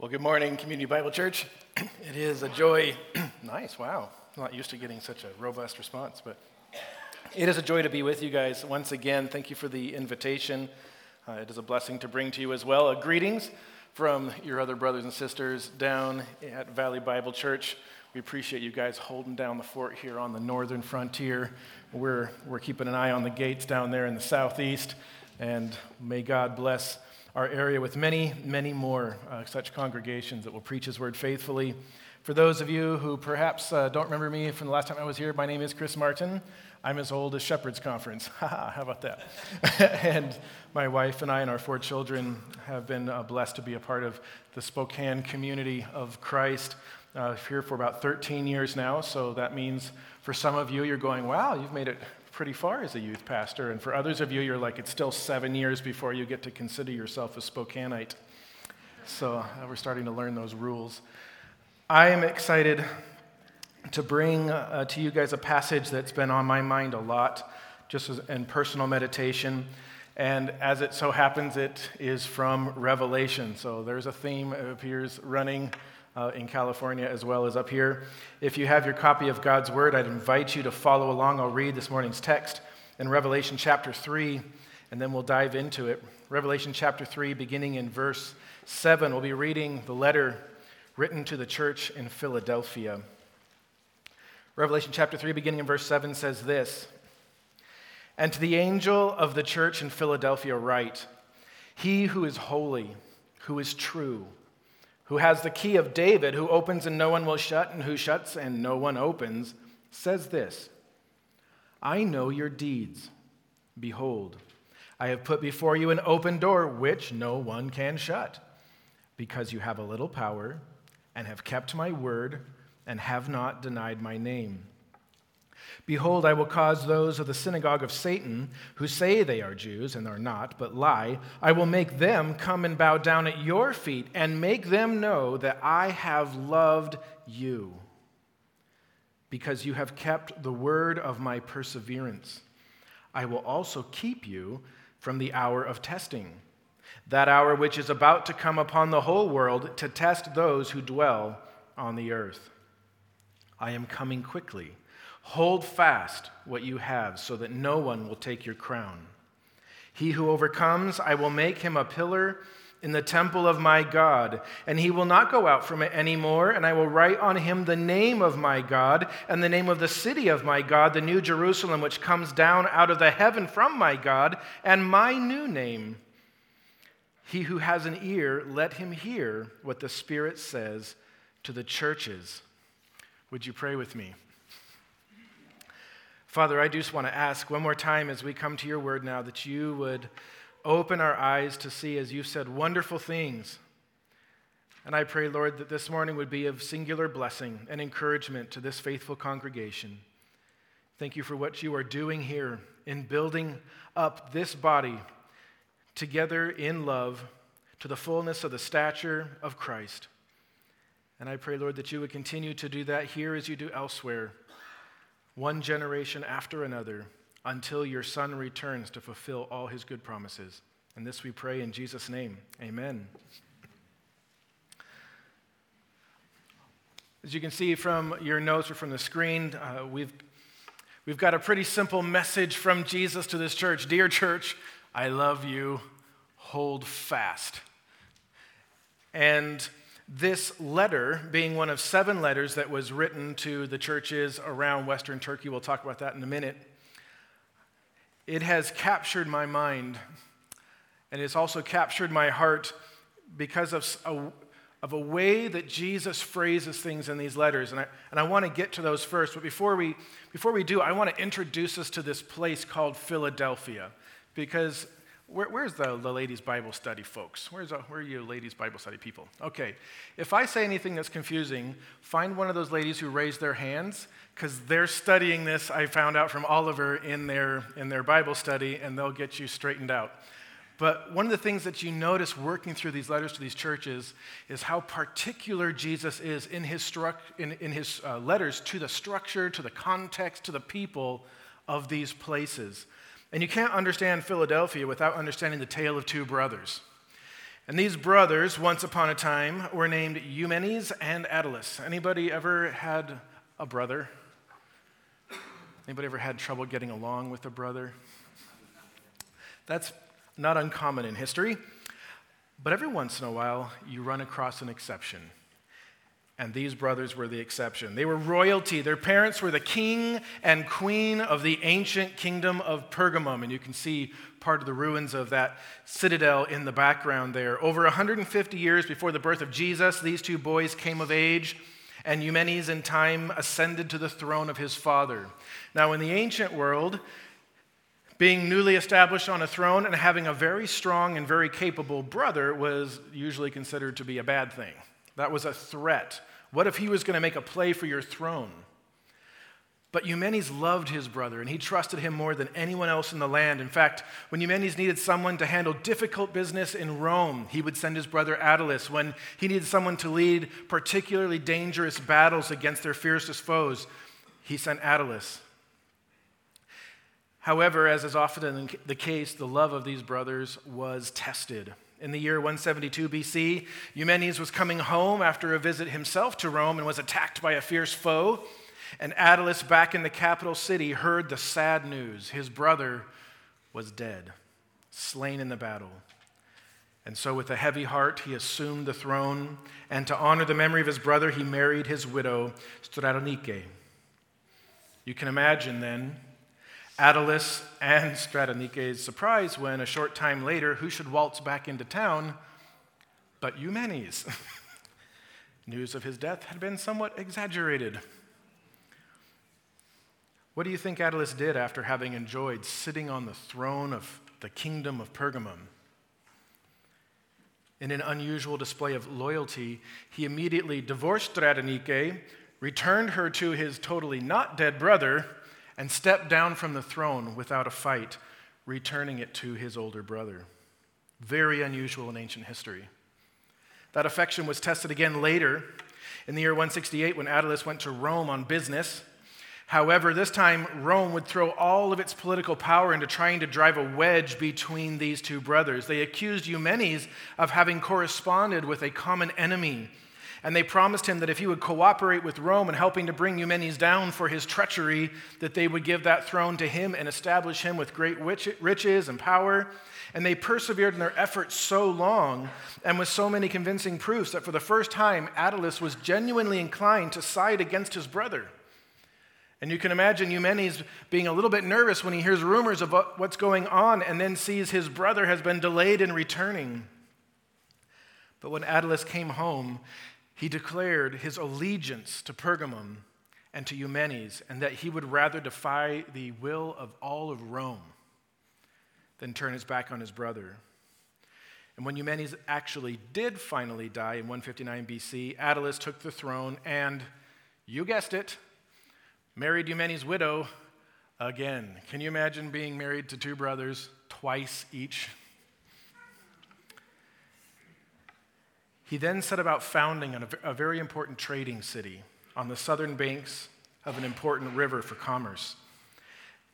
Well, good morning, Community Bible Church. It is a joy. nice, wow. Not used to getting such a robust response, but it is a joy to be with you guys once again. Thank you for the invitation. Uh, it is a blessing to bring to you as well. Uh, greetings from your other brothers and sisters down at Valley Bible Church. We appreciate you guys holding down the fort here on the northern frontier. We're, we're keeping an eye on the gates down there in the southeast, and may God bless our area with many, many more uh, such congregations that will preach His word faithfully. For those of you who perhaps uh, don't remember me from the last time I was here, my name is Chris Martin. I'm as old as Shepherd's Conference. How about that? and my wife and I and our four children have been uh, blessed to be a part of the Spokane community of Christ. Uh, here for about 13 years now, so that means for some of you, you're going, wow, you've made it pretty far as a youth pastor. And for others of you, you're like, it's still seven years before you get to consider yourself a Spokaneite. So uh, we're starting to learn those rules. I am excited to bring uh, to you guys a passage that's been on my mind a lot, just as, in personal meditation. And as it so happens, it is from Revelation. So there's a theme that appears running uh, in California as well as up here. If you have your copy of God's Word, I'd invite you to follow along. I'll read this morning's text in Revelation chapter 3, and then we'll dive into it. Revelation chapter 3, beginning in verse 7, we'll be reading the letter written to the church in Philadelphia. Revelation chapter 3, beginning in verse 7, says this And to the angel of the church in Philadelphia, write, He who is holy, who is true, who has the key of David, who opens and no one will shut, and who shuts and no one opens, says this I know your deeds. Behold, I have put before you an open door which no one can shut, because you have a little power and have kept my word and have not denied my name. Behold, I will cause those of the synagogue of Satan, who say they are Jews and are not, but lie, I will make them come and bow down at your feet and make them know that I have loved you, because you have kept the word of my perseverance. I will also keep you from the hour of testing, that hour which is about to come upon the whole world to test those who dwell on the earth. I am coming quickly. Hold fast what you have, so that no one will take your crown. He who overcomes, I will make him a pillar in the temple of my God, and he will not go out from it anymore. And I will write on him the name of my God and the name of the city of my God, the new Jerusalem, which comes down out of the heaven from my God, and my new name. He who has an ear, let him hear what the Spirit says to the churches. Would you pray with me? Father, I just want to ask one more time as we come to your word now that you would open our eyes to see, as you've said, wonderful things. And I pray, Lord, that this morning would be of singular blessing and encouragement to this faithful congregation. Thank you for what you are doing here in building up this body together in love to the fullness of the stature of Christ. And I pray, Lord, that you would continue to do that here as you do elsewhere one generation after another, until your Son returns to fulfill all his good promises. And this we pray in Jesus' name. Amen. As you can see from your notes or from the screen, uh, we've, we've got a pretty simple message from Jesus to this church Dear church, I love you. Hold fast. And this letter, being one of seven letters that was written to the churches around Western Turkey, we'll talk about that in a minute, it has captured my mind and it's also captured my heart because of a, of a way that Jesus phrases things in these letters. And I, and I want to get to those first. But before we, before we do, I want to introduce us to this place called Philadelphia because where, where's the, the ladies' Bible study folks? Where's, uh, where are you ladies' Bible study people? Okay, if I say anything that's confusing, find one of those ladies who raised their hands because they're studying this, I found out from Oliver in their, in their Bible study, and they'll get you straightened out. But one of the things that you notice working through these letters to these churches is how particular Jesus is in his, stru- in, in his uh, letters to the structure, to the context, to the people of these places. And you can't understand Philadelphia without understanding the tale of two brothers. And these brothers, once upon a time, were named Eumenes and Attalus. Anybody ever had a brother? Anybody ever had trouble getting along with a brother? That's not uncommon in history, but every once in a while you run across an exception. And these brothers were the exception. They were royalty. Their parents were the king and queen of the ancient kingdom of Pergamum. And you can see part of the ruins of that citadel in the background there. Over 150 years before the birth of Jesus, these two boys came of age, and Eumenes in time ascended to the throne of his father. Now, in the ancient world, being newly established on a throne and having a very strong and very capable brother was usually considered to be a bad thing. That was a threat. What if he was going to make a play for your throne? But Eumenes loved his brother, and he trusted him more than anyone else in the land. In fact, when Eumenes needed someone to handle difficult business in Rome, he would send his brother Attalus. When he needed someone to lead particularly dangerous battles against their fiercest foes, he sent Attalus. However, as is often the case, the love of these brothers was tested. In the year 172 BC, Eumenes was coming home after a visit himself to Rome and was attacked by a fierce foe. And Attalus, back in the capital city, heard the sad news his brother was dead, slain in the battle. And so, with a heavy heart, he assumed the throne. And to honor the memory of his brother, he married his widow, Stratonice. You can imagine then Attalus and Stratonice's surprise when, a short time later, who should waltz back into town but Eumenes? News of his death had been somewhat exaggerated. What do you think Attalus did after having enjoyed sitting on the throne of the kingdom of Pergamum? In an unusual display of loyalty, he immediately divorced Stratonice, returned her to his totally not dead brother, and stepped down from the throne without a fight, returning it to his older brother. Very unusual in ancient history. That affection was tested again later in the year 168 when Attalus went to Rome on business. However, this time Rome would throw all of its political power into trying to drive a wedge between these two brothers. They accused Eumenes of having corresponded with a common enemy and they promised him that if he would cooperate with Rome in helping to bring Eumenes down for his treachery, that they would give that throne to him and establish him with great riches and power. And they persevered in their efforts so long and with so many convincing proofs that for the first time, Attalus was genuinely inclined to side against his brother. And you can imagine Eumenes being a little bit nervous when he hears rumors of what's going on and then sees his brother has been delayed in returning. But when Attalus came home, he declared his allegiance to Pergamum and to Eumenes, and that he would rather defy the will of all of Rome than turn his back on his brother. And when Eumenes actually did finally die in 159 BC, Attalus took the throne and, you guessed it, married Eumenes' widow again. Can you imagine being married to two brothers twice each? He then set about founding a very important trading city on the southern banks of an important river for commerce.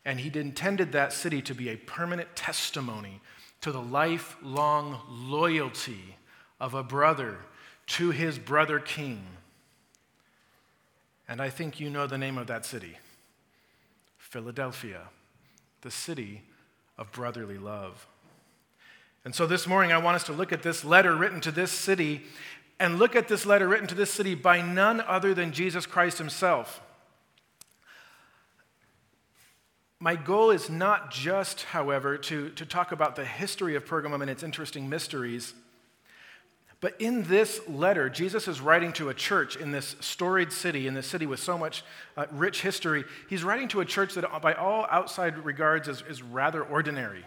And he intended that city to be a permanent testimony to the lifelong loyalty of a brother to his brother king. And I think you know the name of that city Philadelphia, the city of brotherly love. And so this morning, I want us to look at this letter written to this city and look at this letter written to this city by none other than Jesus Christ himself. My goal is not just, however, to, to talk about the history of Pergamum and its interesting mysteries, but in this letter, Jesus is writing to a church in this storied city, in this city with so much uh, rich history. He's writing to a church that, by all outside regards, is, is rather ordinary.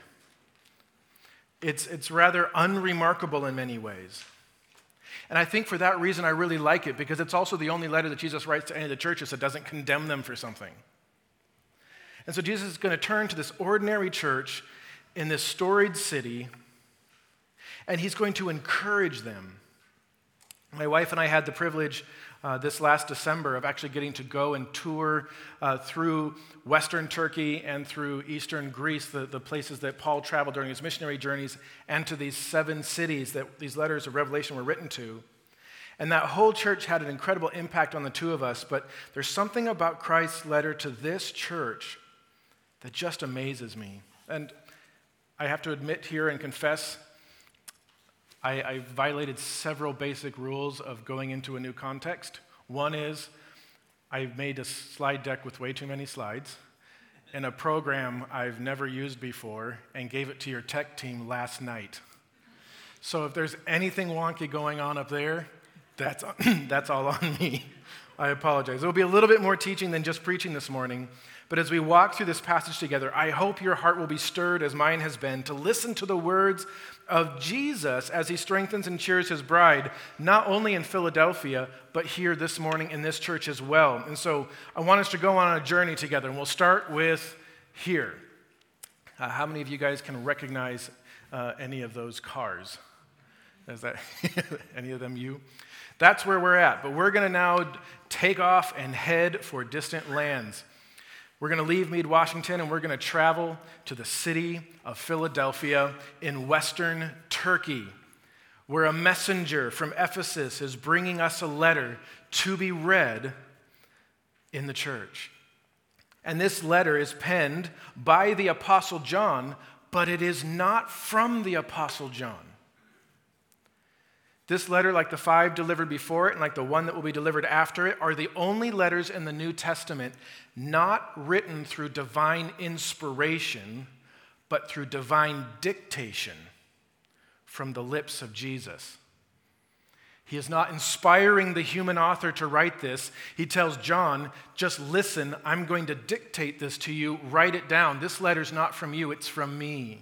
It's, it's rather unremarkable in many ways. And I think for that reason, I really like it because it's also the only letter that Jesus writes to any of the churches that doesn't condemn them for something. And so Jesus is going to turn to this ordinary church in this storied city, and he's going to encourage them My wife and I had the privilege uh, this last December of actually getting to go and tour uh, through Western Turkey and through Eastern Greece, the, the places that Paul traveled during his missionary journeys, and to these seven cities that these letters of Revelation were written to. And that whole church had an incredible impact on the two of us, but there's something about Christ's letter to this church that just amazes me. And I have to admit here and confess, I, I violated several basic rules of going into a new context. One is I made a slide deck with way too many slides in a program I've never used before and gave it to your tech team last night. So if there's anything wonky going on up there, that's, that's all on me. I apologize. It will be a little bit more teaching than just preaching this morning. But as we walk through this passage together, I hope your heart will be stirred, as mine has been, to listen to the words of Jesus as he strengthens and cheers his bride, not only in Philadelphia, but here this morning in this church as well. And so I want us to go on a journey together, and we'll start with here. Uh, how many of you guys can recognize uh, any of those cars? Is that any of them you? That's where we're at. But we're going to now take off and head for distant lands. We're going to leave Mead, Washington, and we're going to travel to the city of Philadelphia in western Turkey, where a messenger from Ephesus is bringing us a letter to be read in the church. And this letter is penned by the Apostle John, but it is not from the Apostle John. This letter, like the five delivered before it and like the one that will be delivered after it, are the only letters in the New Testament not written through divine inspiration, but through divine dictation from the lips of Jesus. He is not inspiring the human author to write this. He tells John, just listen, I'm going to dictate this to you, write it down. This letter's not from you, it's from me.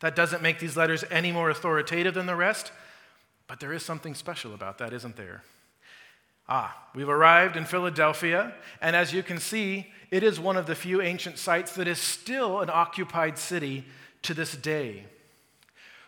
That doesn't make these letters any more authoritative than the rest, but there is something special about that, isn't there? Ah, we've arrived in Philadelphia, and as you can see, it is one of the few ancient sites that is still an occupied city to this day.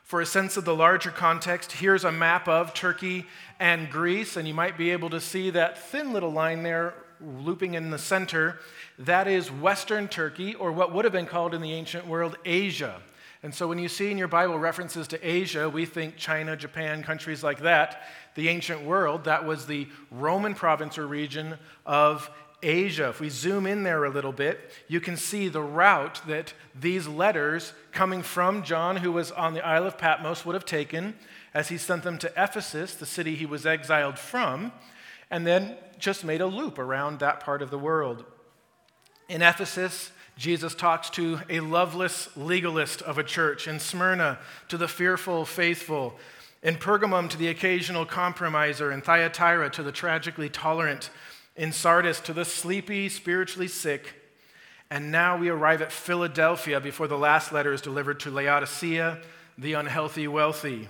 For a sense of the larger context, here's a map of Turkey and Greece, and you might be able to see that thin little line there looping in the center. That is Western Turkey, or what would have been called in the ancient world Asia. And so when you see in your Bible references to Asia, we think China, Japan, countries like that. The ancient world, that was the Roman province or region of Asia. If we zoom in there a little bit, you can see the route that these letters coming from John, who was on the Isle of Patmos, would have taken as he sent them to Ephesus, the city he was exiled from, and then just made a loop around that part of the world. In Ephesus, Jesus talks to a loveless legalist of a church, in Smyrna to the fearful faithful, in Pergamum to the occasional compromiser, in Thyatira to the tragically tolerant, in Sardis to the sleepy, spiritually sick. And now we arrive at Philadelphia before the last letter is delivered to Laodicea, the unhealthy wealthy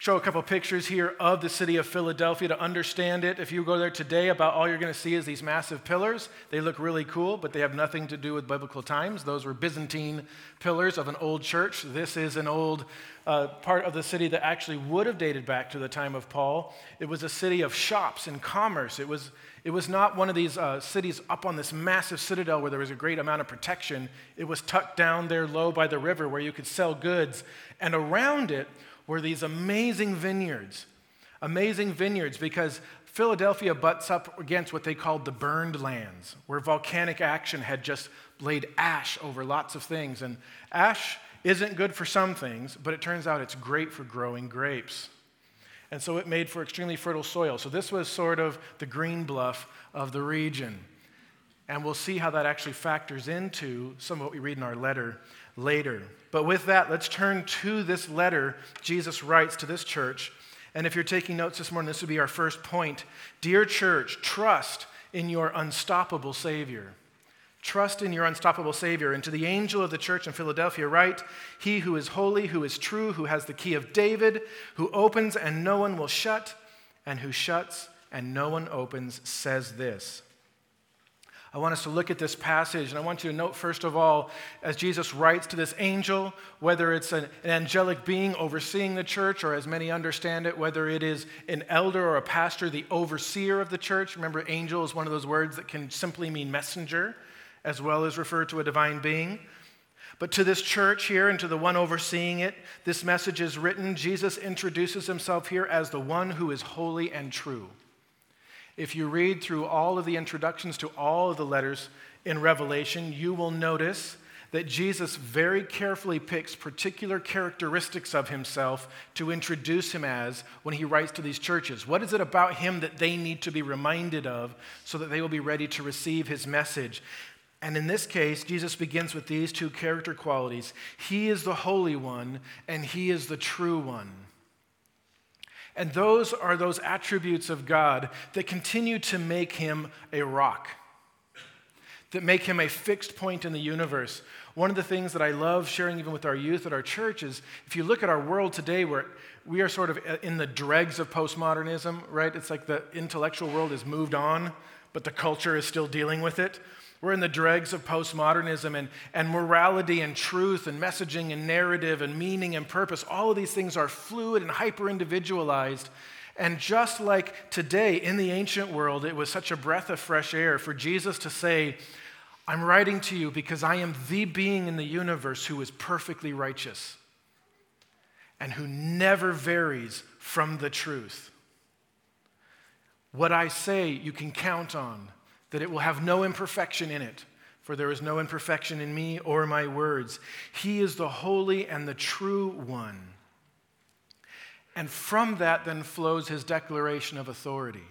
show a couple pictures here of the city of Philadelphia to understand it. If you go there today, about all you're going to see is these massive pillars. They look really cool, but they have nothing to do with biblical times. Those were Byzantine pillars of an old church. This is an old uh, part of the city that actually would have dated back to the time of Paul. It was a city of shops and commerce. It was, it was not one of these uh, cities up on this massive citadel where there was a great amount of protection. It was tucked down there low by the river where you could sell goods. And around it were these amazing vineyards. Amazing vineyards because Philadelphia butts up against what they called the burned lands, where volcanic action had just laid ash over lots of things. And ash isn't good for some things, but it turns out it's great for growing grapes. And so it made for extremely fertile soil. So this was sort of the green bluff of the region. And we'll see how that actually factors into some of what we read in our letter later. But with that, let's turn to this letter Jesus writes to this church. And if you're taking notes this morning, this would be our first point. Dear church, trust in your unstoppable Savior. Trust in your unstoppable Savior. And to the angel of the church in Philadelphia, write He who is holy, who is true, who has the key of David, who opens and no one will shut, and who shuts and no one opens, says this I want us to look at this passage, and I want you to note, first of all, as Jesus writes to this angel, whether it's an, an, angelic being overseeing the church, or as many understand it, whether it is an elder or a pastor, the overseer of the church. Remember, angel is one of those words that can simply mean messenger, as well as refer to a divine being. But to this church here and to the one overseeing it, this message is written. Jesus introduces himself here as the one who is holy and true. If you read through all of the introductions to all of the letters in Revelation, you will notice that Jesus very carefully picks particular characteristics of himself to introduce him as when he writes to these churches. What is it about him that they need to be reminded of so that they will be ready to receive his message? And in this case, Jesus begins with these two character qualities He is the Holy One, and He is the true one. And those are those attributes of God that continue to make him a rock, that make him a fixed point in the universe. One of the things that I love sharing even with our youth at our church is if you look at our world today, where we are sort of in the dregs of postmodernism, right? It's like the intellectual world has moved on, but the culture is still dealing with it. We're in the dregs of postmodernism and, and morality and truth and messaging and narrative and meaning and purpose. All of these things are fluid and hyper individualized. And just like today in the ancient world, it was such a breath of fresh air for Jesus to say, I'm writing to you because I am the being in the universe who is perfectly righteous and who never varies from the truth. What I say, you can count on that it will have no imperfection in it, for there is no imperfection in me or my words. He is the holy and the true one. And from that then flows his declaration of authority.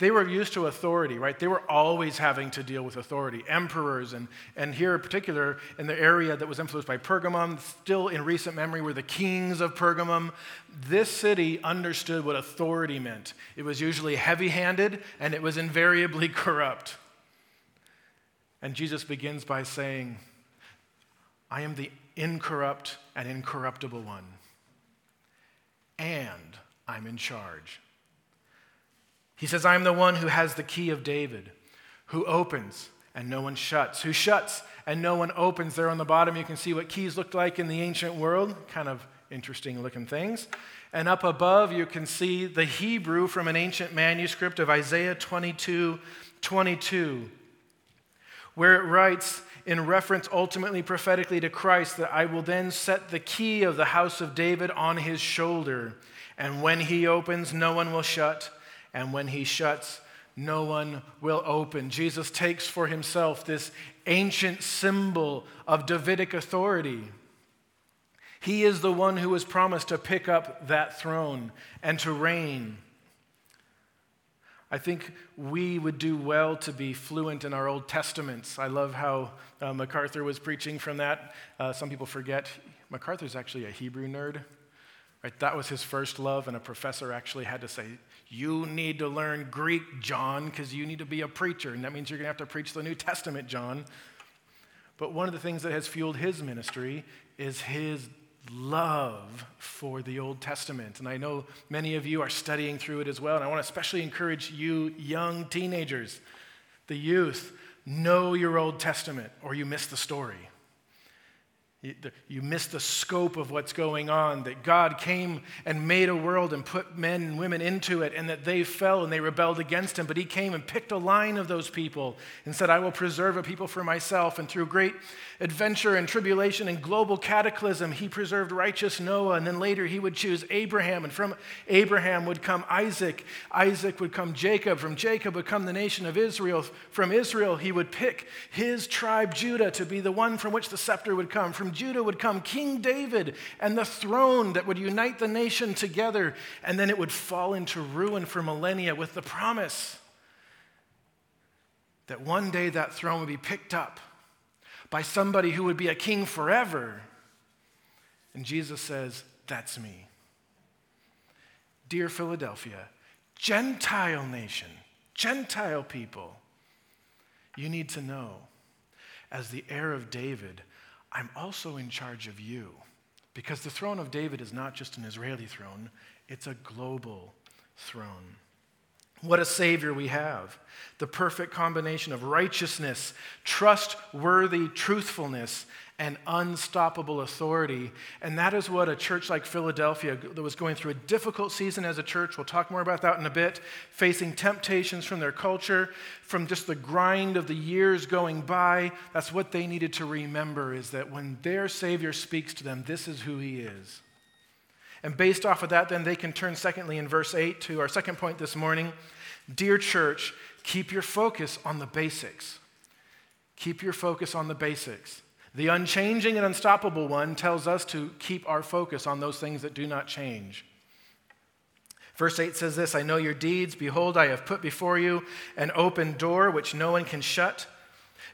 They were used to authority, right? They were always having to deal with authority, emperors, and, and here in particular, in the area that was influenced by Pergamum, still in recent memory were the kings of Pergamum. This city understood what authority meant. It was usually heavy handed, and it was invariably corrupt. And Jesus begins by saying, I am the incorrupt and incorruptible one, and I'm in charge. He says, I am the one who has the key of David, who opens and no one shuts, who shuts and no one opens. There on the bottom, you can see what keys looked like in the ancient world, kind of interesting looking things. And up above, you can see the Hebrew from an ancient manuscript of Isaiah 22 22, where it writes, in reference ultimately prophetically to Christ, that I will then set the key of the house of David on his shoulder. And when he opens, no one will shut and when he shuts, no one will open. Jesus takes for himself this ancient symbol of Davidic authority. He is the one who was promised to pick up that throne and to reign. I think we would do well to be fluent in our Old Testaments. I love how uh, MacArthur was preaching from that. Uh, some people forget MacArthur's actually a Hebrew nerd. Right? That was his first love, and a professor actually had to say, You need to learn Greek, John, because you need to be a preacher. And that means you're going to have to preach the New Testament, John. But one of the things that has fueled his ministry is his love for the Old Testament. And I know many of you are studying through it as well. And I want to especially encourage you, young teenagers, the youth, know your Old Testament or you miss the story. You miss the scope of what's going on, that God came and made a world and put men and women into it, and that they fell and they rebelled against him. But he came and picked a line of those people and said, I will preserve a people for myself. And through great adventure and tribulation and global cataclysm, he preserved righteous Noah. And then later he would choose Abraham, and from Abraham would come Isaac. Isaac would come Jacob. From Jacob would come the nation of Israel. From Israel, he would pick his tribe, Judah, to be the one from which the scepter would come. From Judah would come King David and the throne that would unite the nation together, and then it would fall into ruin for millennia with the promise that one day that throne would be picked up by somebody who would be a king forever. And Jesus says, That's me. Dear Philadelphia, Gentile nation, Gentile people, you need to know, as the heir of David, I'm also in charge of you. Because the throne of David is not just an Israeli throne, it's a global throne. What a Savior we have. The perfect combination of righteousness, trustworthy truthfulness, and unstoppable authority. And that is what a church like Philadelphia, that was going through a difficult season as a church, we'll talk more about that in a bit, facing temptations from their culture, from just the grind of the years going by. That's what they needed to remember is that when their Savior speaks to them, this is who He is. And based off of that, then they can turn, secondly, in verse 8 to our second point this morning. Dear church, keep your focus on the basics. Keep your focus on the basics. The unchanging and unstoppable one tells us to keep our focus on those things that do not change. Verse 8 says this I know your deeds. Behold, I have put before you an open door which no one can shut,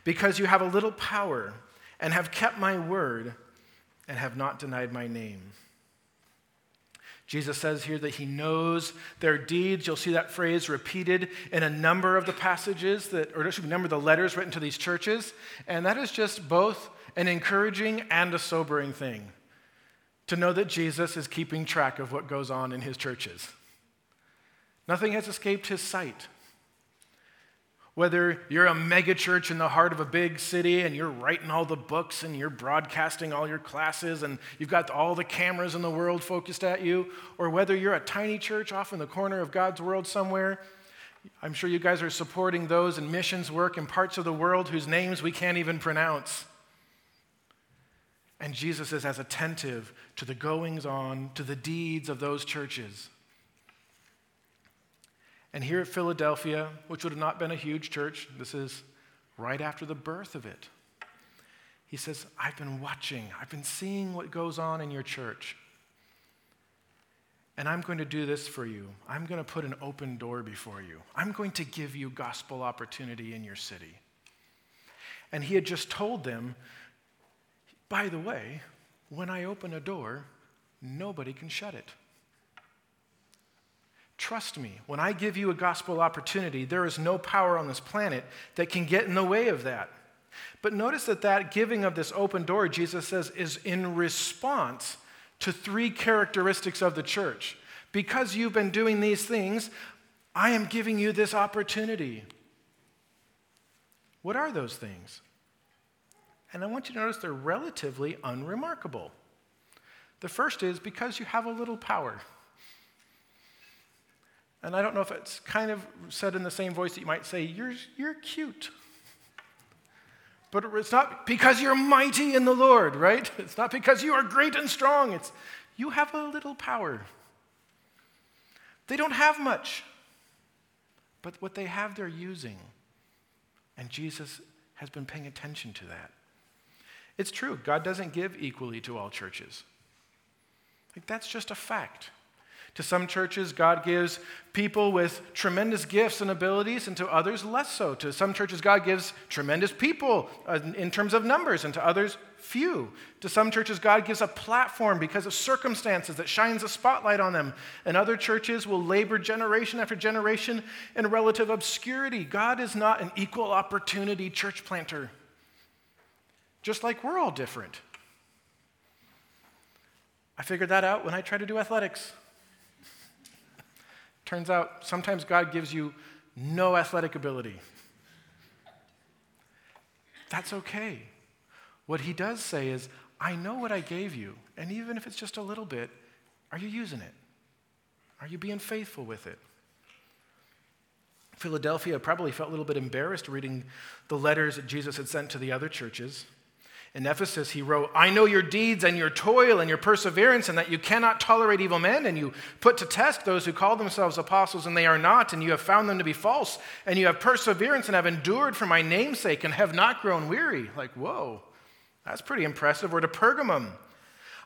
because you have a little power and have kept my word and have not denied my name. Jesus says here that he knows their deeds. You'll see that phrase repeated in a number of the passages that, or a number of the letters written to these churches. And that is just both an encouraging and a sobering thing to know that Jesus is keeping track of what goes on in his churches. Nothing has escaped his sight. Whether you're a mega church in the heart of a big city and you're writing all the books and you're broadcasting all your classes and you've got all the cameras in the world focused at you, or whether you're a tiny church off in the corner of God's world somewhere, I'm sure you guys are supporting those in missions work in parts of the world whose names we can't even pronounce. And Jesus is as attentive to the goings on, to the deeds of those churches. And here at Philadelphia, which would have not been a huge church, this is right after the birth of it. He says, I've been watching, I've been seeing what goes on in your church. And I'm going to do this for you. I'm going to put an open door before you. I'm going to give you gospel opportunity in your city. And he had just told them by the way, when I open a door, nobody can shut it. Trust me, when I give you a gospel opportunity, there is no power on this planet that can get in the way of that. But notice that that giving of this open door, Jesus says, is in response to three characteristics of the church. Because you've been doing these things, I am giving you this opportunity. What are those things? And I want you to notice they're relatively unremarkable. The first is because you have a little power. And I don't know if it's kind of said in the same voice that you might say, You're, you're cute. But it's not because you're mighty in the Lord, right? It's not because you are great and strong. It's you have a little power. They don't have much, but what they have, they're using. And Jesus has been paying attention to that. It's true, God doesn't give equally to all churches. Like, that's just a fact. To some churches, God gives people with tremendous gifts and abilities, and to others, less so. To some churches, God gives tremendous people uh, in terms of numbers, and to others, few. To some churches, God gives a platform because of circumstances that shines a spotlight on them. And other churches will labor generation after generation in relative obscurity. God is not an equal opportunity church planter just like we're all different. I figured that out when I tried to do athletics. Turns out sometimes God gives you no athletic ability. That's okay. What he does say is, I know what I gave you, and even if it's just a little bit, are you using it? Are you being faithful with it? Philadelphia probably felt a little bit embarrassed reading the letters that Jesus had sent to the other churches. In Ephesus, he wrote, I know your deeds and your toil and your perseverance, and that you cannot tolerate evil men, and you put to test those who call themselves apostles and they are not, and you have found them to be false, and you have perseverance and have endured for my namesake, and have not grown weary. Like, whoa, that's pretty impressive. Or to Pergamum,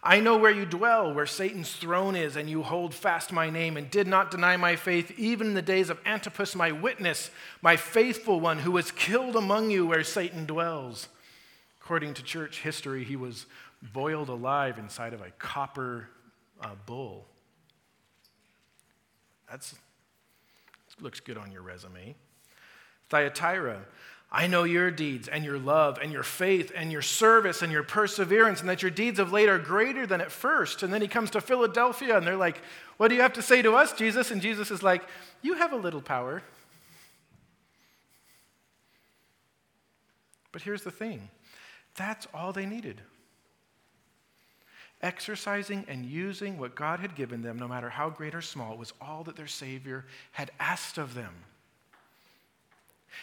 I know where you dwell, where Satan's throne is, and you hold fast my name and did not deny my faith, even in the days of Antipas, my witness, my faithful one, who was killed among you where Satan dwells. According to church history, he was boiled alive inside of a copper uh, bull. That looks good on your resume. Thyatira, I know your deeds and your love and your faith and your service and your perseverance, and that your deeds of late are greater than at first. And then he comes to Philadelphia, and they're like, What do you have to say to us, Jesus? And Jesus is like, You have a little power. But here's the thing that's all they needed. Exercising and using what God had given them, no matter how great or small, was all that their Savior had asked of them.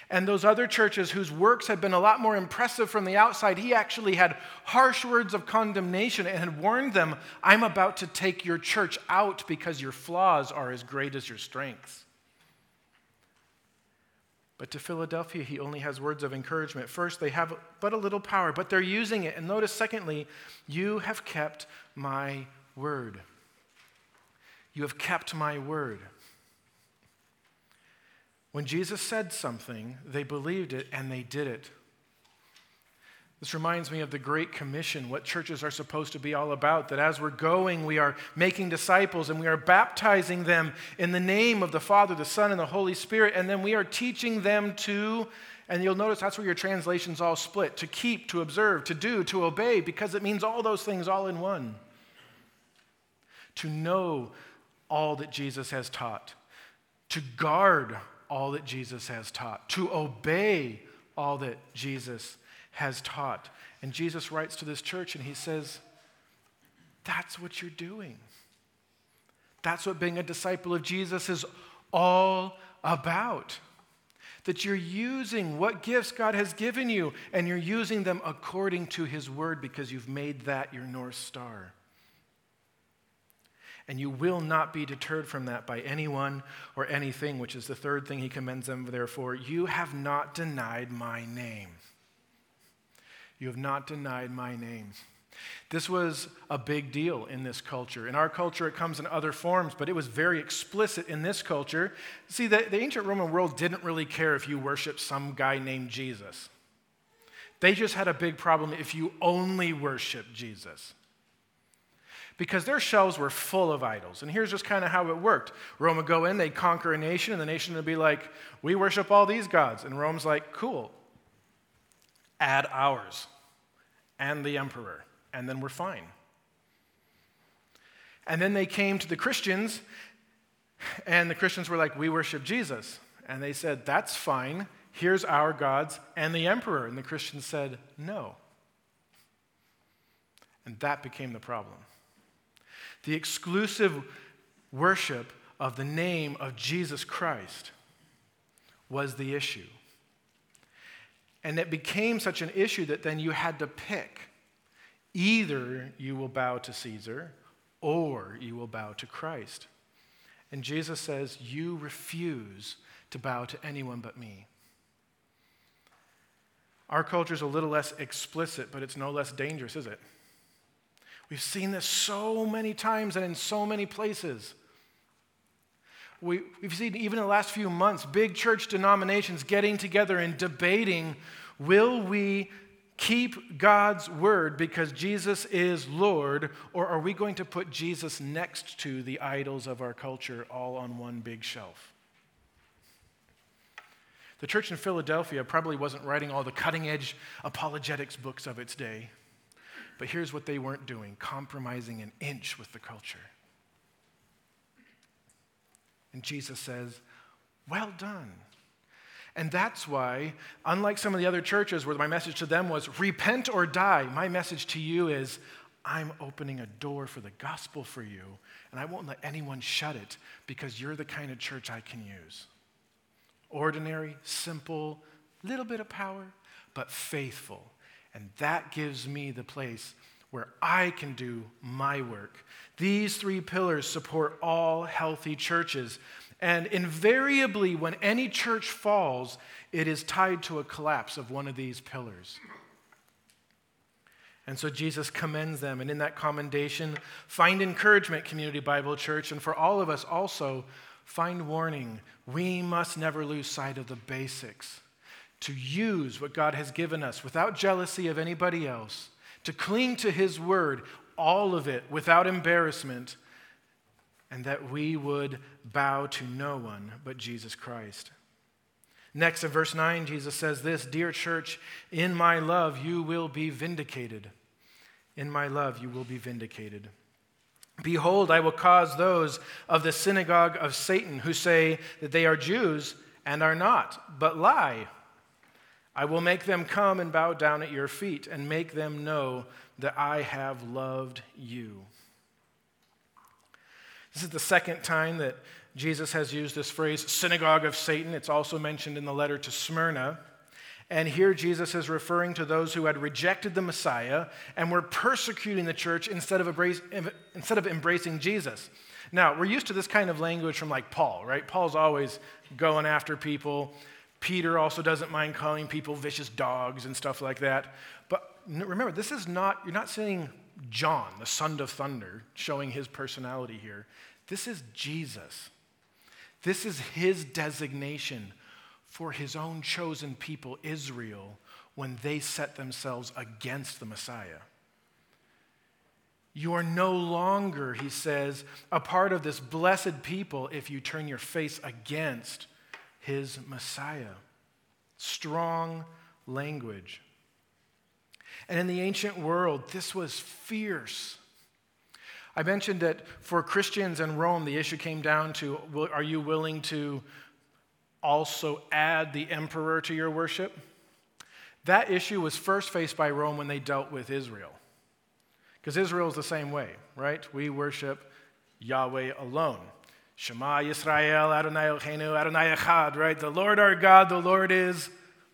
And those other churches whose works had been a lot more impressive from the outside, he actually had harsh words of condemnation and had warned them I'm about to take your church out because your flaws are as great as your strengths. But to Philadelphia, he only has words of encouragement. First, they have but a little power, but they're using it. And notice, secondly, you have kept my word. You have kept my word. When Jesus said something, they believed it and they did it. This reminds me of the Great Commission, what churches are supposed to be all about. That as we're going, we are making disciples and we are baptizing them in the name of the Father, the Son, and the Holy Spirit. And then we are teaching them to, and you'll notice that's where your translations all split to keep, to observe, to do, to obey, because it means all those things all in one. To know all that Jesus has taught, to guard all that Jesus has taught, to obey all that Jesus has taught. And Jesus writes to this church and he says, That's what you're doing. That's what being a disciple of Jesus is all about. That you're using what gifts God has given you and you're using them according to His word because you've made that your North Star. And you will not be deterred from that by anyone or anything, which is the third thing he commends them therefore. You have not denied my name. You have not denied my name. This was a big deal in this culture. In our culture, it comes in other forms, but it was very explicit in this culture. See, the, the ancient Roman world didn't really care if you worshiped some guy named Jesus. They just had a big problem if you only worshiped Jesus because their shelves were full of idols. And here's just kind of how it worked Rome would go in, they'd conquer a nation, and the nation would be like, We worship all these gods. And Rome's like, Cool, add ours and the emperor, and then we're fine. And then they came to the Christians, and the Christians were like, We worship Jesus. And they said, That's fine. Here's our gods and the emperor. And the Christians said, No. And that became the problem. The exclusive worship of the name of Jesus Christ was the issue. And it became such an issue that then you had to pick either you will bow to Caesar or you will bow to Christ. And Jesus says, You refuse to bow to anyone but me. Our culture is a little less explicit, but it's no less dangerous, is it? We've seen this so many times and in so many places. We, have seen, even in the last few months, big church denominations getting together and debating will we keep God's word because Jesus is Lord, or are we going to put Jesus next to the idols of our culture all on one big shelf? The church in Philadelphia probably wasn't writing all the cutting edge apologetics books of its day. But here's what they weren't doing compromising an inch with the culture. And Jesus says, Well done. And that's why, unlike some of the other churches where my message to them was, Repent or die, my message to you is, I'm opening a door for the gospel for you, and I won't let anyone shut it because you're the kind of church I can use. Ordinary, simple, little bit of power, but faithful and that gives me the place where I can do my work. These three pillars support all healthy churches. And invariably, when any church falls, it is tied to a collapse of one of these pillars. And so Jesus commends them. And in that commendation, find encouragement, Community Bible Church. And for all of us also, find warning. We must never lose sight of the basics to use what God has given us without jealousy of anybody else, to cling to His word, all of it without embarrassment, and that we would bow to no one but Jesus Christ. Next, in verse 9, Jesus says this Dear church, in my love you will be vindicated. In my love you will be vindicated. Behold, I will cause those of the synagogue of Satan who say that they are Jews and are not, but lie. I will make them come and bow down at your feet and make them know that I have loved you. This is the second time that Jesus has used this phrase, synagogue of Satan. It's also mentioned in the letter to Smyrna. And here Jesus is referring to those who had rejected the Messiah and were persecuting the church instead of, embrace, instead of embracing Jesus. Now, we're used to this kind of language from like Paul, right? Paul's always going after people. Peter also doesn't mind calling people vicious dogs and stuff like that. But remember, this is not, you're not seeing John, the son of thunder, showing his personality here. This is Jesus. This is his designation for his own chosen people, Israel, when they set themselves against the Messiah. You are no longer, he says, a part of this blessed people if you turn your face against his Messiah. Strong language. And in the ancient world, this was fierce. I mentioned that for Christians in Rome, the issue came down to are you willing to also add the emperor to your worship? That issue was first faced by Rome when they dealt with Israel. Because Israel is the same way, right? We worship Yahweh alone. Shema Yisrael, Adonai Eloheinu, Adonai Echad, right? The Lord our God, the Lord is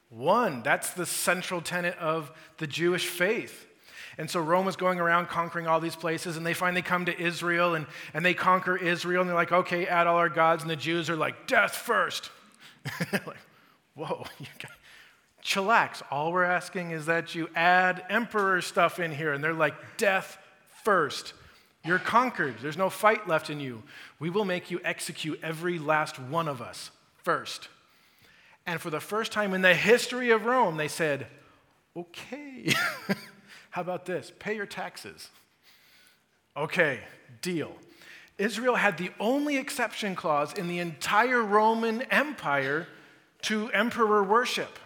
one. That's the central tenet of the Jewish faith. And so Rome was going around conquering all these places, and they finally come to Israel, and, and they conquer Israel, and they're like, okay, add all our gods. And the Jews are like, death first. like, whoa, you got, chillax. All we're asking is that you add emperor stuff in here. And they're like, death first. You're conquered. There's no fight left in you. We will make you execute every last one of us first. And for the first time in the history of Rome, they said, okay. How about this? Pay your taxes. Okay, deal. Israel had the only exception clause in the entire Roman Empire to emperor worship.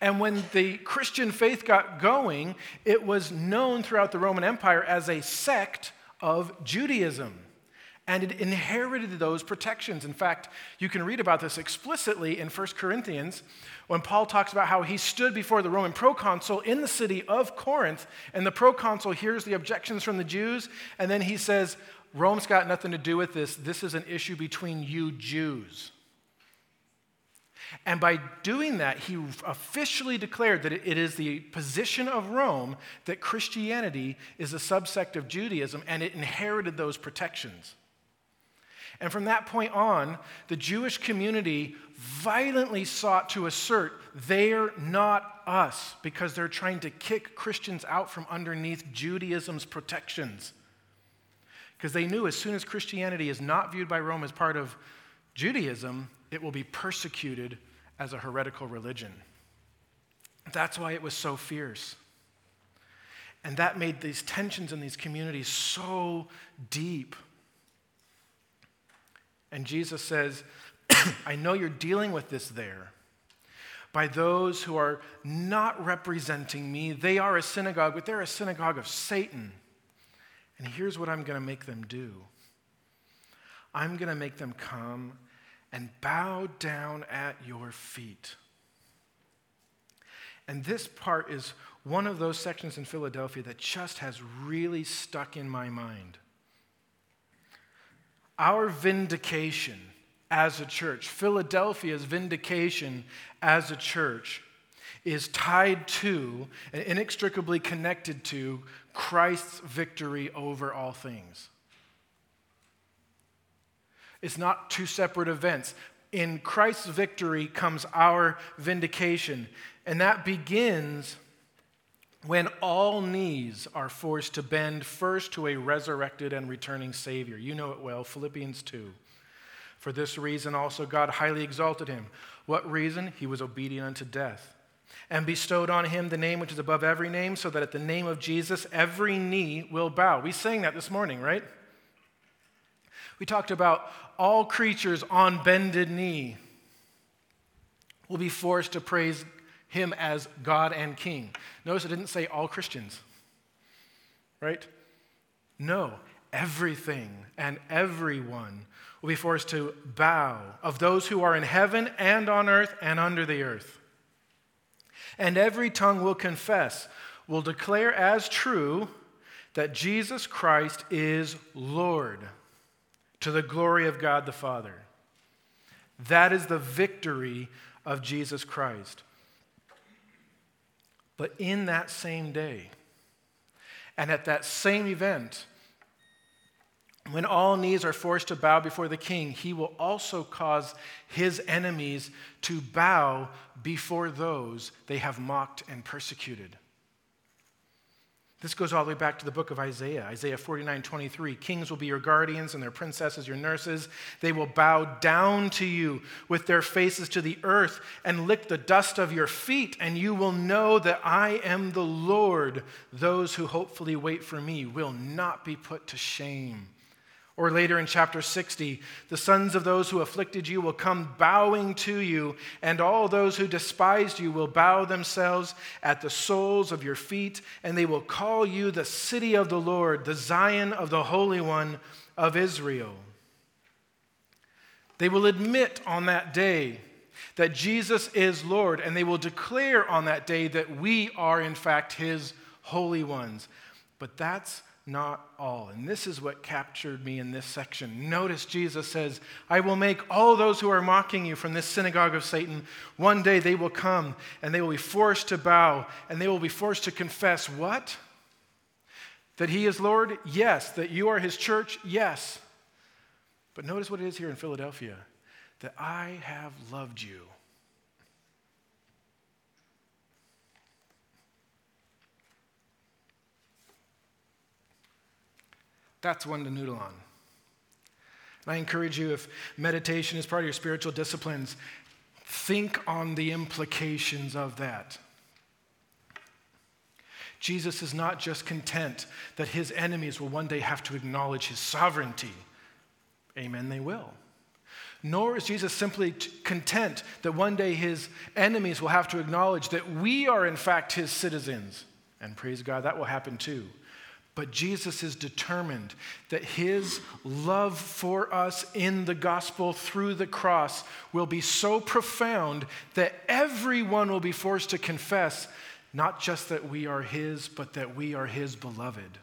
And when the Christian faith got going, it was known throughout the Roman Empire as a sect of Judaism. And it inherited those protections. In fact, you can read about this explicitly in 1 Corinthians when Paul talks about how he stood before the Roman proconsul in the city of Corinth, and the proconsul hears the objections from the Jews, and then he says, Rome's got nothing to do with this. This is an issue between you Jews. And by doing that, he officially declared that it is the position of Rome that Christianity is a subsect of Judaism, and it inherited those protections. And from that point on, the Jewish community violently sought to assert they're not us because they're trying to kick Christians out from underneath Judaism's protections. Because they knew as soon as Christianity is not viewed by Rome as part of Judaism, it will be persecuted as a heretical religion. That's why it was so fierce. And that made these tensions in these communities so deep. And Jesus says, I know you're dealing with this there. By those who are not representing me, they are a synagogue, but they're a synagogue of Satan. And here's what I'm going to make them do I'm going to make them come and bow down at your feet. And this part is one of those sections in Philadelphia that just has really stuck in my mind. Our vindication as a church, Philadelphia's vindication as a church, is tied to and inextricably connected to Christ's victory over all things. It's not two separate events. In Christ's victory comes our vindication, and that begins when all knees are forced to bend first to a resurrected and returning Savior. You know it well, Philippians 2. For this reason also God highly exalted him. What reason? He was obedient unto death. And bestowed on him the name which is above every name, so that at the name of Jesus every knee will bow. We sang that this morning, right? We talked about all creatures on bended knee. will be forced to praise him as God and King. Notice it didn't say all Christians, right? No, everything and everyone will be forced to bow of those who are in heaven and on earth and under the earth. And every tongue will confess, will declare as true that Jesus Christ is Lord to the glory of God the Father. That is the victory of Jesus Christ. But in that same day, and at that same event, when all knees are forced to bow before the king, he will also cause his enemies to bow before those they have mocked and persecuted. This goes all the way back to the book of Isaiah, Isaiah 49 23. Kings will be your guardians and their princesses your nurses. They will bow down to you with their faces to the earth and lick the dust of your feet, and you will know that I am the Lord. Those who hopefully wait for me will not be put to shame. Or later in chapter 60, the sons of those who afflicted you will come bowing to you, and all those who despised you will bow themselves at the soles of your feet, and they will call you the city of the Lord, the Zion of the Holy One of Israel. They will admit on that day that Jesus is Lord, and they will declare on that day that we are, in fact, His holy ones. But that's not all. And this is what captured me in this section. Notice Jesus says, I will make all those who are mocking you from this synagogue of Satan, one day they will come and they will be forced to bow and they will be forced to confess what? That he is Lord? Yes. That you are his church? Yes. But notice what it is here in Philadelphia that I have loved you That's one to noodle on. And I encourage you, if meditation is part of your spiritual disciplines, think on the implications of that. Jesus is not just content that his enemies will one day have to acknowledge his sovereignty. Amen, they will. Nor is Jesus simply content that one day his enemies will have to acknowledge that we are, in fact, his citizens. And praise God, that will happen too. But Jesus is determined that his love for us in the gospel through the cross will be so profound that everyone will be forced to confess not just that we are his, but that we are his beloved.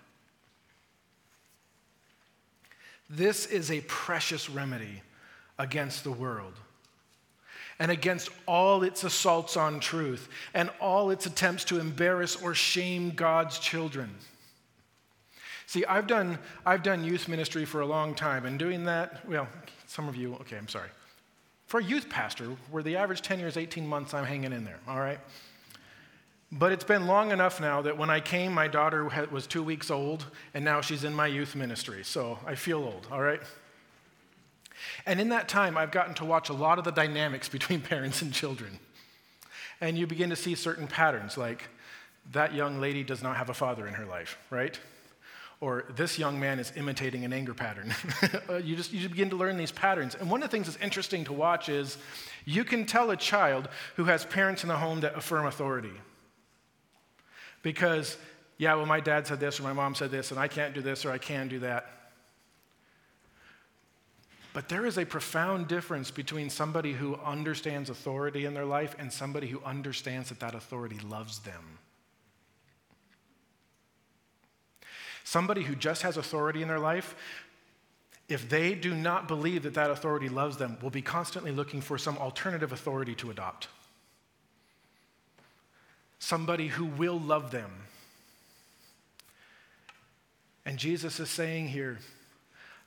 This is a precious remedy against the world and against all its assaults on truth and all its attempts to embarrass or shame God's children. See, I've done, I've done youth ministry for a long time, and doing that, well, some of you, okay, I'm sorry. For a youth pastor, where the average tenure is 18 months, I'm hanging in there, all right? But it's been long enough now that when I came, my daughter was two weeks old, and now she's in my youth ministry, so I feel old, all right? And in that time, I've gotten to watch a lot of the dynamics between parents and children. And you begin to see certain patterns, like that young lady does not have a father in her life, right? Or this young man is imitating an anger pattern. Uh, you, just, you begin to learn these patterns. And one of the things that's interesting to watch is you can tell a child who has parents in the home that affirm authority. Because, yeah, well, my dad said this or my mom said this, and I can't do this or I can do that. But there is a profound difference between somebody who understands authority in their life and somebody who understands that that authority loves them. Somebody who just has authority in their life, if they do not believe that that authority loves them, will be constantly looking for some alternative authority to adopt. Somebody who will love them. And Jesus is saying here,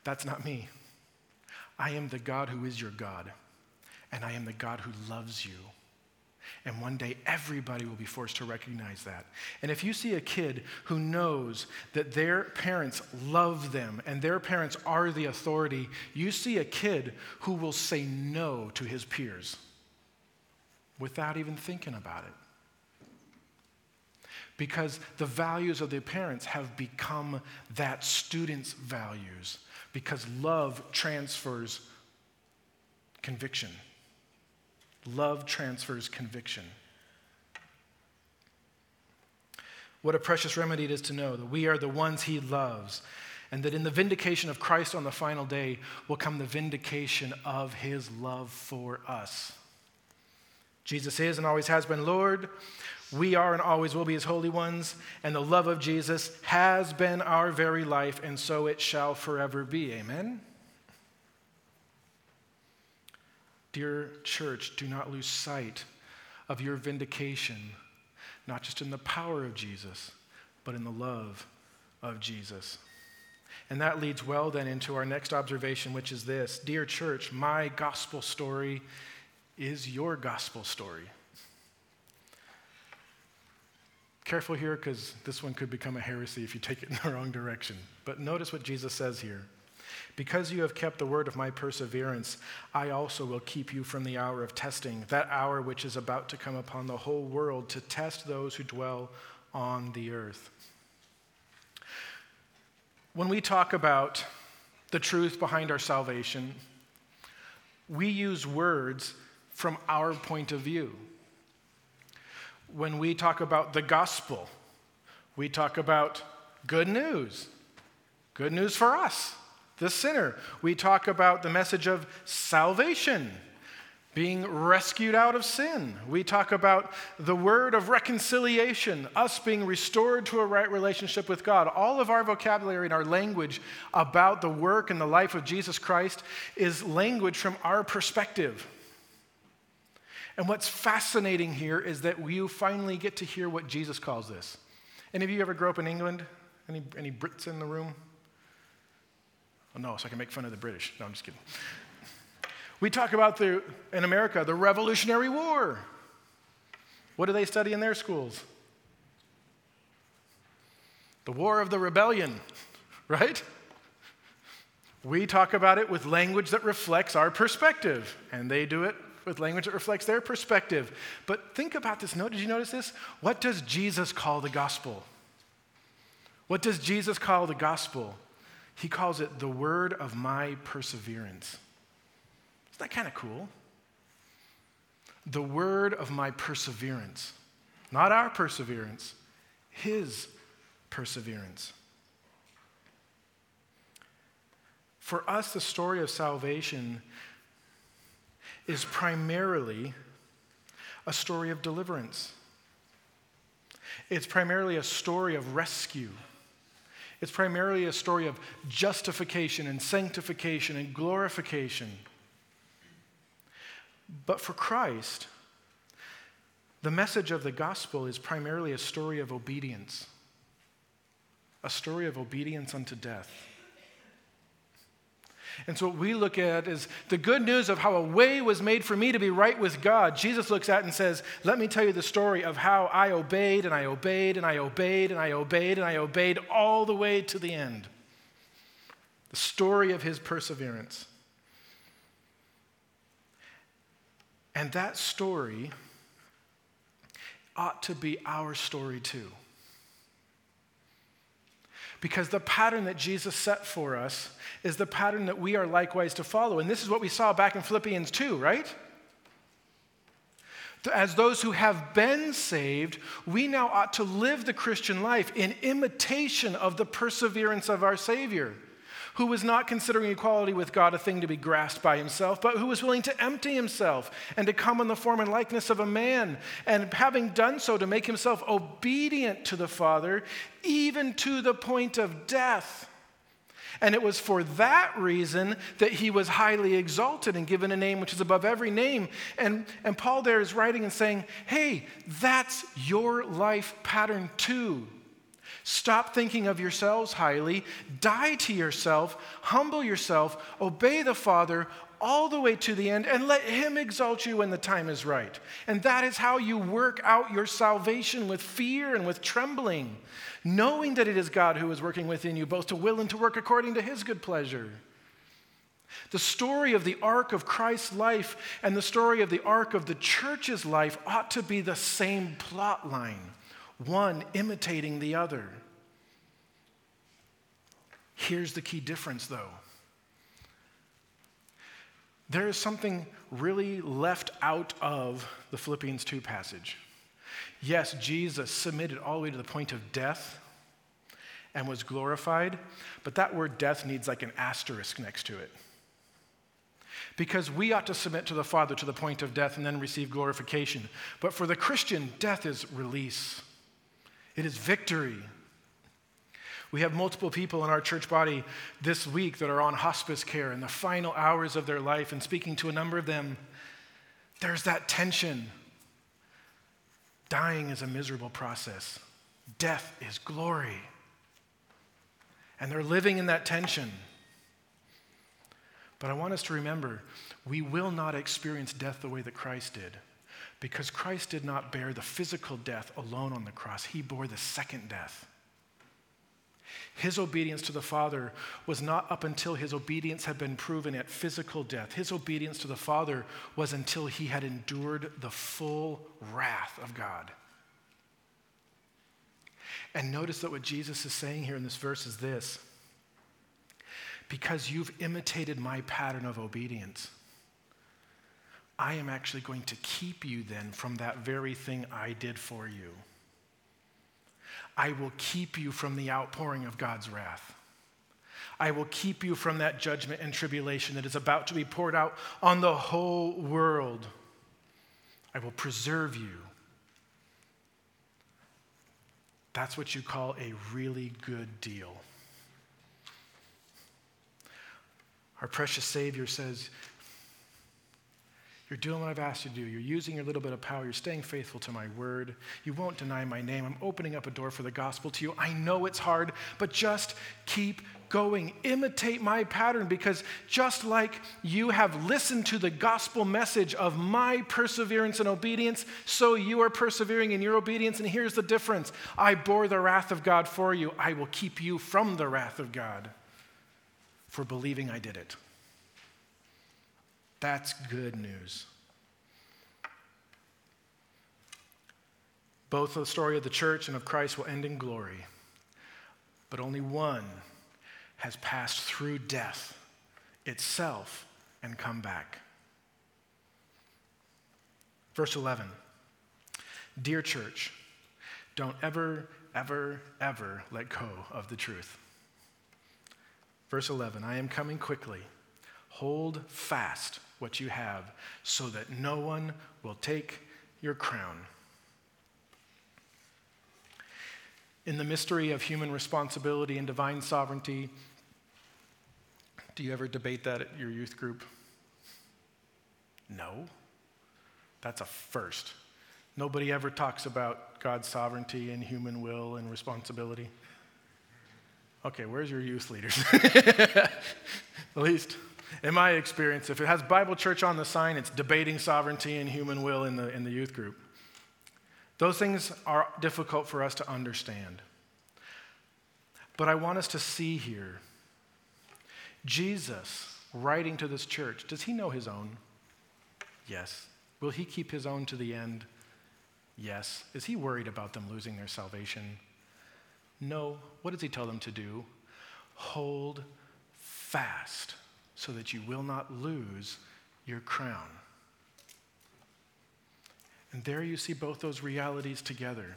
that's not me. I am the God who is your God, and I am the God who loves you. And one day, everybody will be forced to recognize that. And if you see a kid who knows that their parents love them and their parents are the authority, you see a kid who will say no to his peers without even thinking about it. Because the values of their parents have become that student's values, because love transfers conviction. Love transfers conviction. What a precious remedy it is to know that we are the ones he loves, and that in the vindication of Christ on the final day will come the vindication of his love for us. Jesus is and always has been Lord. We are and always will be his holy ones, and the love of Jesus has been our very life, and so it shall forever be. Amen. Dear church, do not lose sight of your vindication, not just in the power of Jesus, but in the love of Jesus. And that leads well then into our next observation, which is this Dear church, my gospel story is your gospel story. Careful here because this one could become a heresy if you take it in the wrong direction. But notice what Jesus says here. Because you have kept the word of my perseverance, I also will keep you from the hour of testing, that hour which is about to come upon the whole world to test those who dwell on the earth. When we talk about the truth behind our salvation, we use words from our point of view. When we talk about the gospel, we talk about good news, good news for us the sinner. We talk about the message of salvation, being rescued out of sin. We talk about the word of reconciliation, us being restored to a right relationship with God. All of our vocabulary and our language about the work and the life of Jesus Christ is language from our perspective. And what's fascinating here is that you finally get to hear what Jesus calls this. Any of you ever grow up in England? Any, any Brits in the room? Oh, no, so I can make fun of the British. No, I'm just kidding. We talk about the, in America, the Revolutionary War. What do they study in their schools? The War of the Rebellion, right? We talk about it with language that reflects our perspective, and they do it with language that reflects their perspective. But think about this. Note, did you notice this? What does Jesus call the gospel? What does Jesus call the gospel? He calls it the word of my perseverance. Isn't that kind of cool? The word of my perseverance. Not our perseverance, his perseverance. For us, the story of salvation is primarily a story of deliverance. It's primarily a story of rescue. It's primarily a story of justification and sanctification and glorification. But for Christ, the message of the gospel is primarily a story of obedience, a story of obedience unto death. And so, what we look at is the good news of how a way was made for me to be right with God. Jesus looks at and says, Let me tell you the story of how I obeyed and I obeyed and I obeyed and I obeyed and I obeyed all the way to the end. The story of his perseverance. And that story ought to be our story too. Because the pattern that Jesus set for us is the pattern that we are likewise to follow. And this is what we saw back in Philippians 2, right? As those who have been saved, we now ought to live the Christian life in imitation of the perseverance of our Savior who was not considering equality with God a thing to be grasped by himself, but who was willing to empty himself and to come in the form and likeness of a man, and having done so, to make himself obedient to the Father, even to the point of death. And it was for that reason that he was highly exalted and given a name which is above every name. And, and Paul there is writing and saying, hey, that's your life pattern too. Stop thinking of yourselves highly, die to yourself, humble yourself, obey the Father all the way to the end, and let Him exalt you when the time is right. And that is how you work out your salvation with fear and with trembling, knowing that it is God who is working within you, both to will and to work according to His good pleasure. The story of the arc of Christ's life and the story of the arc of the church's life ought to be the same plot line one imitating the other. Here's the key difference, though there is something really left out of the Philippians 2 passage. Yes, Jesus submitted all the way to the point of death and was glorified, but that word death needs like an asterisk next to it. Because we ought to submit to the Father to the point of death and then receive glorification. But for the Christian, death is release, it is victory. We have multiple people in our church body this week that are on hospice care in the final hours of their life, and speaking to a number of them, there's that tension. Dying is a miserable process, death is glory. And they're living in that tension. But I want us to remember we will not experience death the way that Christ did because Christ did not bear the physical death alone on the cross, He bore the second death. His obedience to the Father was not up until his obedience had been proven at physical death. His obedience to the Father was until he had endured the full wrath of God. And notice that what Jesus is saying here in this verse is this because you've imitated my pattern of obedience, I am actually going to keep you then from that very thing I did for you. I will keep you from the outpouring of God's wrath. I will keep you from that judgment and tribulation that is about to be poured out on the whole world. I will preserve you. That's what you call a really good deal. Our precious Savior says, you're doing what I've asked you to do. You're using your little bit of power. You're staying faithful to my word. You won't deny my name. I'm opening up a door for the gospel to you. I know it's hard, but just keep going. Imitate my pattern because just like you have listened to the gospel message of my perseverance and obedience, so you are persevering in your obedience. And here's the difference I bore the wrath of God for you. I will keep you from the wrath of God for believing I did it. That's good news. Both the story of the church and of Christ will end in glory, but only one has passed through death itself and come back. Verse 11 Dear church, don't ever, ever, ever let go of the truth. Verse 11 I am coming quickly. Hold fast what you have, so that no one will take your crown. In the mystery of human responsibility and divine sovereignty, do you ever debate that at your youth group? No. That's a first. Nobody ever talks about God's sovereignty and human will and responsibility. Okay, where's your youth leaders? At least in my experience, if it has Bible church on the sign, it's debating sovereignty and human will in the, in the youth group. Those things are difficult for us to understand. But I want us to see here Jesus writing to this church, does he know his own? Yes. Will he keep his own to the end? Yes. Is he worried about them losing their salvation? No. What does he tell them to do? Hold fast so that you will not lose your crown. And there you see both those realities together.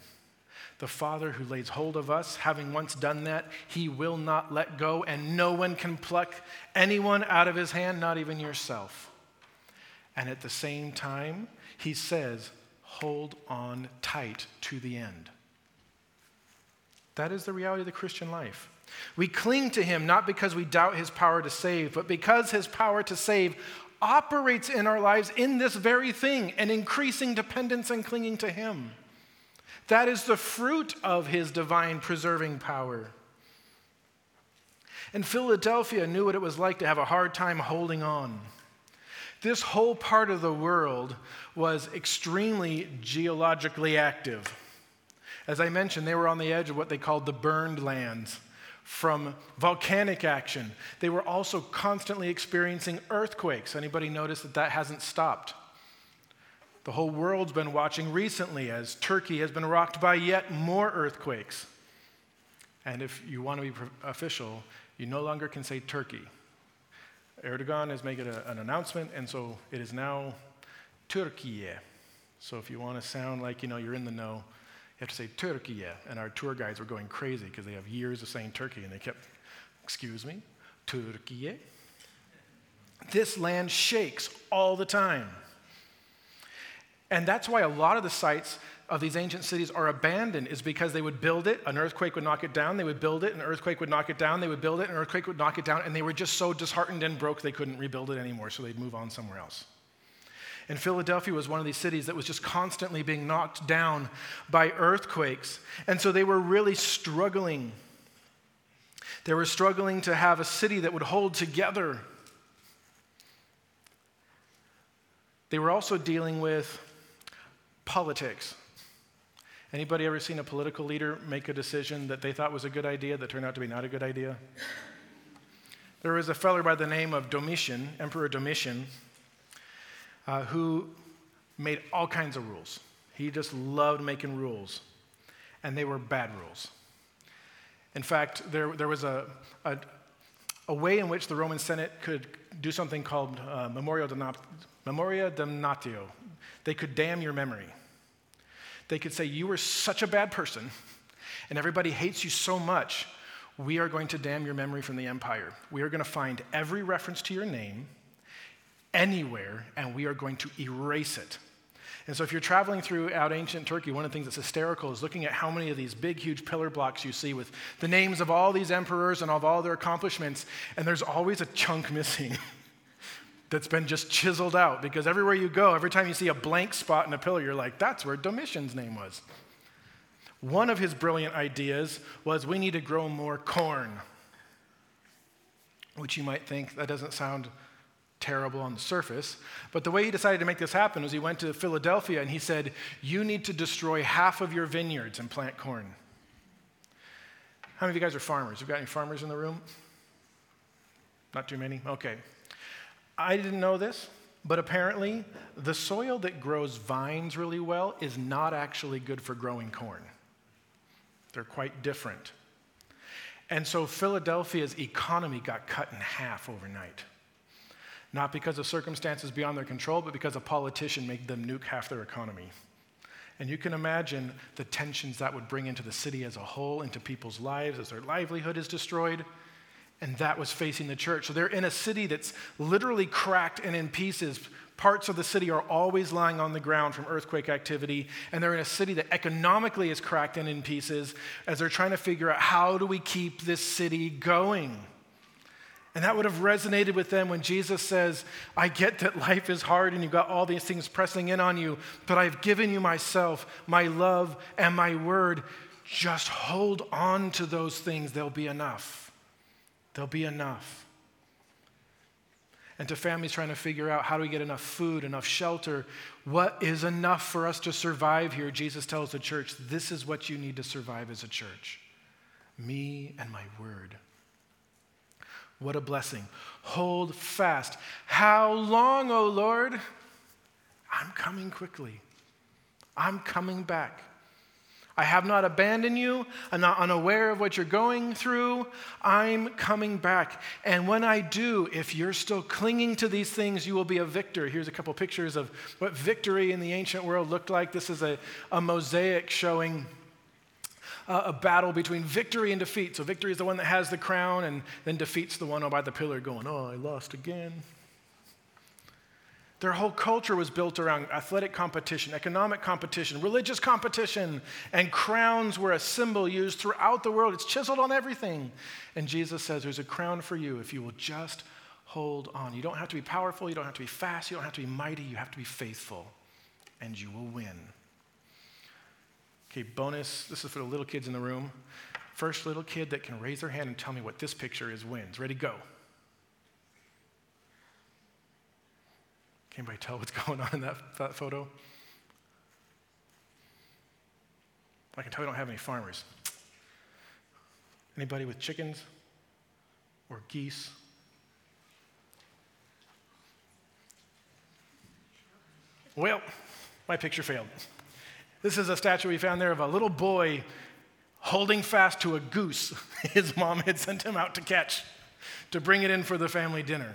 The Father who lays hold of us, having once done that, he will not let go, and no one can pluck anyone out of his hand, not even yourself. And at the same time, he says, hold on tight to the end. That is the reality of the Christian life. We cling to him not because we doubt his power to save, but because his power to save operates in our lives in this very thing an increasing dependence and clinging to him. That is the fruit of his divine preserving power. And Philadelphia knew what it was like to have a hard time holding on. This whole part of the world was extremely geologically active. As I mentioned, they were on the edge of what they called the burned lands from volcanic action. They were also constantly experiencing earthquakes. Anybody notice that that hasn't stopped? The whole world's been watching recently as Turkey has been rocked by yet more earthquakes. And if you want to be official, you no longer can say Turkey. Erdogan has made a, an announcement, and so it is now Türkiye. So if you want to sound like you know you're in the know, you have to say Türkiye. And our tour guides were going crazy because they have years of saying Turkey, and they kept, excuse me, Türkiye. This land shakes all the time. And that's why a lot of the sites of these ancient cities are abandoned is because they would build it, an earthquake would knock it down, they would build it, an earthquake would knock it down, they would build it, an earthquake would knock it down, and they were just so disheartened and broke they couldn't rebuild it anymore, so they'd move on somewhere else. And Philadelphia was one of these cities that was just constantly being knocked down by earthquakes. And so they were really struggling. They were struggling to have a city that would hold together. They were also dealing with politics. Anybody ever seen a political leader make a decision that they thought was a good idea that turned out to be not a good idea? There was a fellow by the name of Domitian, Emperor Domitian, uh, who made all kinds of rules. He just loved making rules, and they were bad rules. In fact, there, there was a, a, a way in which the Roman Senate could do something called uh, memoria, memoria damnatio. They could damn your memory. They could say, You were such a bad person, and everybody hates you so much, we are going to damn your memory from the empire. We are going to find every reference to your name anywhere, and we are going to erase it. And so, if you're traveling throughout ancient Turkey, one of the things that's hysterical is looking at how many of these big, huge pillar blocks you see with the names of all these emperors and of all their accomplishments, and there's always a chunk missing. that's been just chiseled out because everywhere you go, every time you see a blank spot in a pillar, you're like, that's where Domitian's name was. One of his brilliant ideas was we need to grow more corn, which you might think that doesn't sound terrible on the surface. But the way he decided to make this happen was he went to Philadelphia and he said, You need to destroy half of your vineyards and plant corn. How many of you guys are farmers? You've got any farmers in the room? Not too many? Okay. I didn't know this, but apparently the soil that grows vines really well is not actually good for growing corn. They're quite different. And so Philadelphia's economy got cut in half overnight. Not because of circumstances beyond their control, but because a politician made them nuke half their economy. And you can imagine the tensions that would bring into the city as a whole, into people's lives as their livelihood is destroyed and that was facing the church. So they're in a city that's literally cracked and in pieces. Parts of the city are always lying on the ground from earthquake activity, and they're in a city that economically is cracked and in pieces as they're trying to figure out how do we keep this city going. And that would have resonated with them when Jesus says, I get that life is hard and you've got all these things pressing in on you, but I've given you myself, my love, and my word. Just hold on to those things, they'll be enough. There'll be enough. And to families trying to figure out how do we get enough food, enough shelter, what is enough for us to survive here? Jesus tells the church, this is what you need to survive as a church me and my word. What a blessing. Hold fast. How long, O Lord? I'm coming quickly. I'm coming back. I have not abandoned you. I'm not unaware of what you're going through. I'm coming back. And when I do, if you're still clinging to these things, you will be a victor. Here's a couple pictures of what victory in the ancient world looked like. This is a, a mosaic showing uh, a battle between victory and defeat. So, victory is the one that has the crown, and then defeat's the one by the pillar going, Oh, I lost again. Their whole culture was built around athletic competition, economic competition, religious competition, and crowns were a symbol used throughout the world. It's chiseled on everything. And Jesus says, There's a crown for you if you will just hold on. You don't have to be powerful, you don't have to be fast, you don't have to be mighty, you have to be faithful, and you will win. Okay, bonus this is for the little kids in the room. First little kid that can raise their hand and tell me what this picture is wins. Ready, go. Can anybody tell what's going on in that, that photo? I can tell we don't have any farmers. Anybody with chickens or geese? Well, my picture failed. This is a statue we found there of a little boy holding fast to a goose his mom had sent him out to catch to bring it in for the family dinner.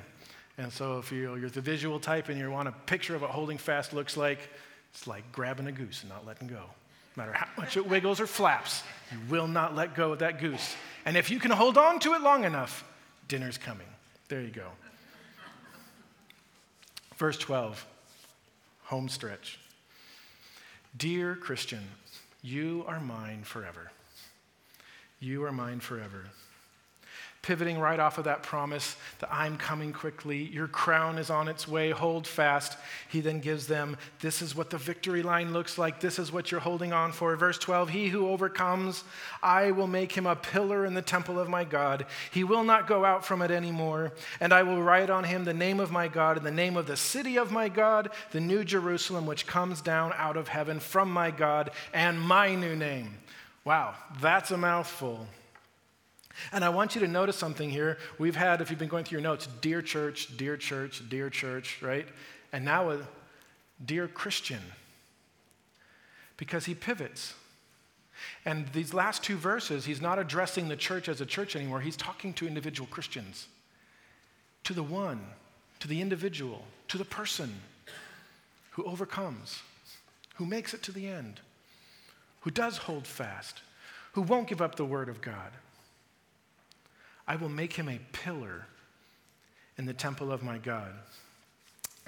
And so if you're, the visual type and you want a picture of what holding fast looks like, it's like grabbing a goose and not letting go. No matter how much it wiggles or flaps, you will not let go of that goose. And if you can hold on to it long enough, dinner's coming. There you go. Verse 12, home stretch. Dear Christian, you are mine forever. You are mine forever pivoting right off of that promise that I'm coming quickly, your crown is on its way, hold fast. He then gives them this is what the victory line looks like, this is what you're holding on for. Verse 12 He who overcomes, I will make him a pillar in the temple of my God. He will not go out from it anymore, and I will write on him the name of my God and the name of the city of my God, the new Jerusalem, which comes down out of heaven from my God, and my new name. Wow, that's a mouthful. And I want you to notice something here. We've had, if you've been going through your notes, dear church, dear church, dear church, right? And now a dear Christian. Because he pivots. And these last two verses, he's not addressing the church as a church anymore. He's talking to individual Christians, to the one, to the individual, to the person who overcomes, who makes it to the end, who does hold fast, who won't give up the word of God. I will make him a pillar in the temple of my God.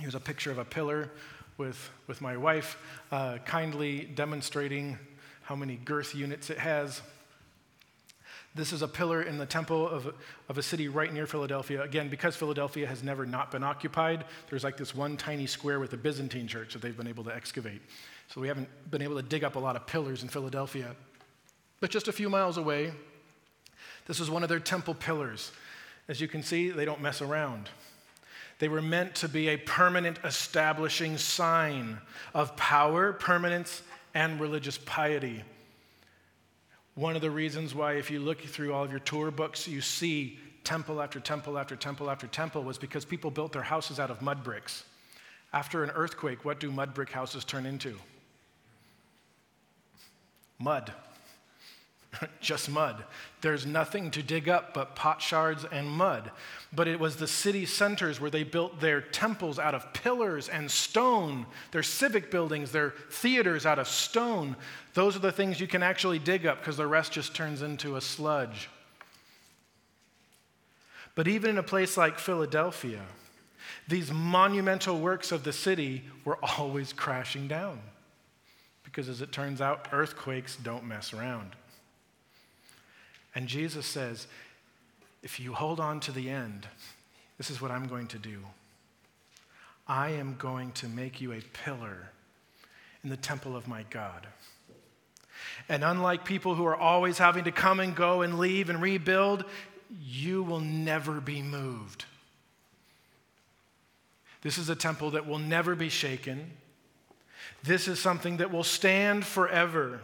Here's a picture of a pillar with, with my wife, uh, kindly demonstrating how many girth units it has. This is a pillar in the temple of, of a city right near Philadelphia. Again, because Philadelphia has never not been occupied, there's like this one tiny square with a Byzantine church that they've been able to excavate. So we haven't been able to dig up a lot of pillars in Philadelphia. But just a few miles away, this was one of their temple pillars. As you can see, they don't mess around. They were meant to be a permanent establishing sign of power, permanence, and religious piety. One of the reasons why, if you look through all of your tour books, you see temple after temple after temple after temple was because people built their houses out of mud bricks. After an earthquake, what do mud brick houses turn into? Mud. just mud. There's nothing to dig up but potsherds and mud. But it was the city centers where they built their temples out of pillars and stone, their civic buildings, their theaters out of stone. Those are the things you can actually dig up because the rest just turns into a sludge. But even in a place like Philadelphia, these monumental works of the city were always crashing down. Because as it turns out, earthquakes don't mess around. And Jesus says, if you hold on to the end, this is what I'm going to do. I am going to make you a pillar in the temple of my God. And unlike people who are always having to come and go and leave and rebuild, you will never be moved. This is a temple that will never be shaken. This is something that will stand forever.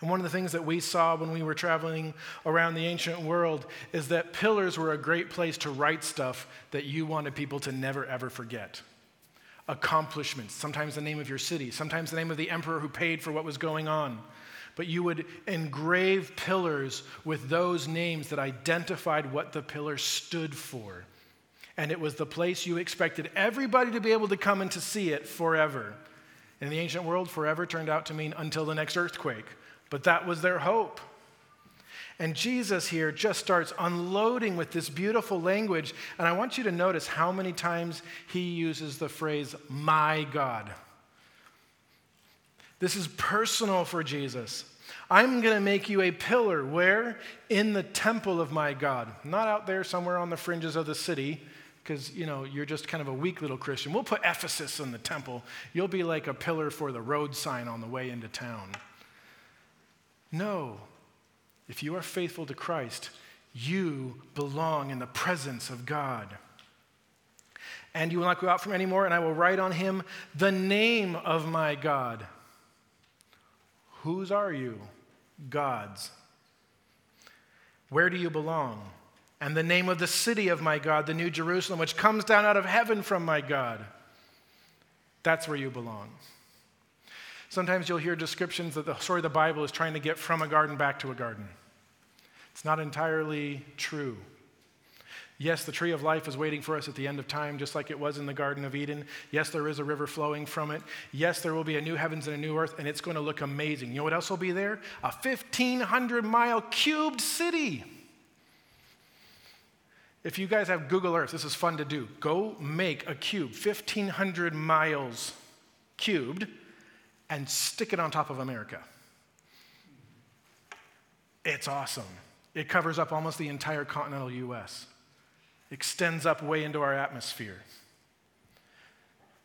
And one of the things that we saw when we were traveling around the ancient world is that pillars were a great place to write stuff that you wanted people to never, ever forget. Accomplishments, sometimes the name of your city, sometimes the name of the emperor who paid for what was going on. But you would engrave pillars with those names that identified what the pillar stood for. And it was the place you expected everybody to be able to come and to see it forever. In the ancient world, forever turned out to mean until the next earthquake but that was their hope. And Jesus here just starts unloading with this beautiful language. And I want you to notice how many times he uses the phrase, my God. This is personal for Jesus. I'm going to make you a pillar where? In the temple of my God. Not out there somewhere on the fringes of the city, because, you know, you're just kind of a weak little Christian. We'll put Ephesus in the temple. You'll be like a pillar for the road sign on the way into town. No. If you are faithful to Christ, you belong in the presence of God. And you will not go out from anymore, and I will write on him the name of my God. Whose are you? God's. Where do you belong? And the name of the city of my God, the New Jerusalem, which comes down out of heaven from my God. That's where you belong. Sometimes you'll hear descriptions that the story of the Bible is trying to get from a garden back to a garden. It's not entirely true. Yes, the tree of life is waiting for us at the end of time, just like it was in the Garden of Eden. Yes, there is a river flowing from it. Yes, there will be a new heavens and a new earth, and it's going to look amazing. You know what else will be there? A 1,500 mile cubed city. If you guys have Google Earth, this is fun to do. Go make a cube, 1,500 miles cubed, and stick it on top of America. It's awesome. It covers up almost the entire continental US, extends up way into our atmosphere.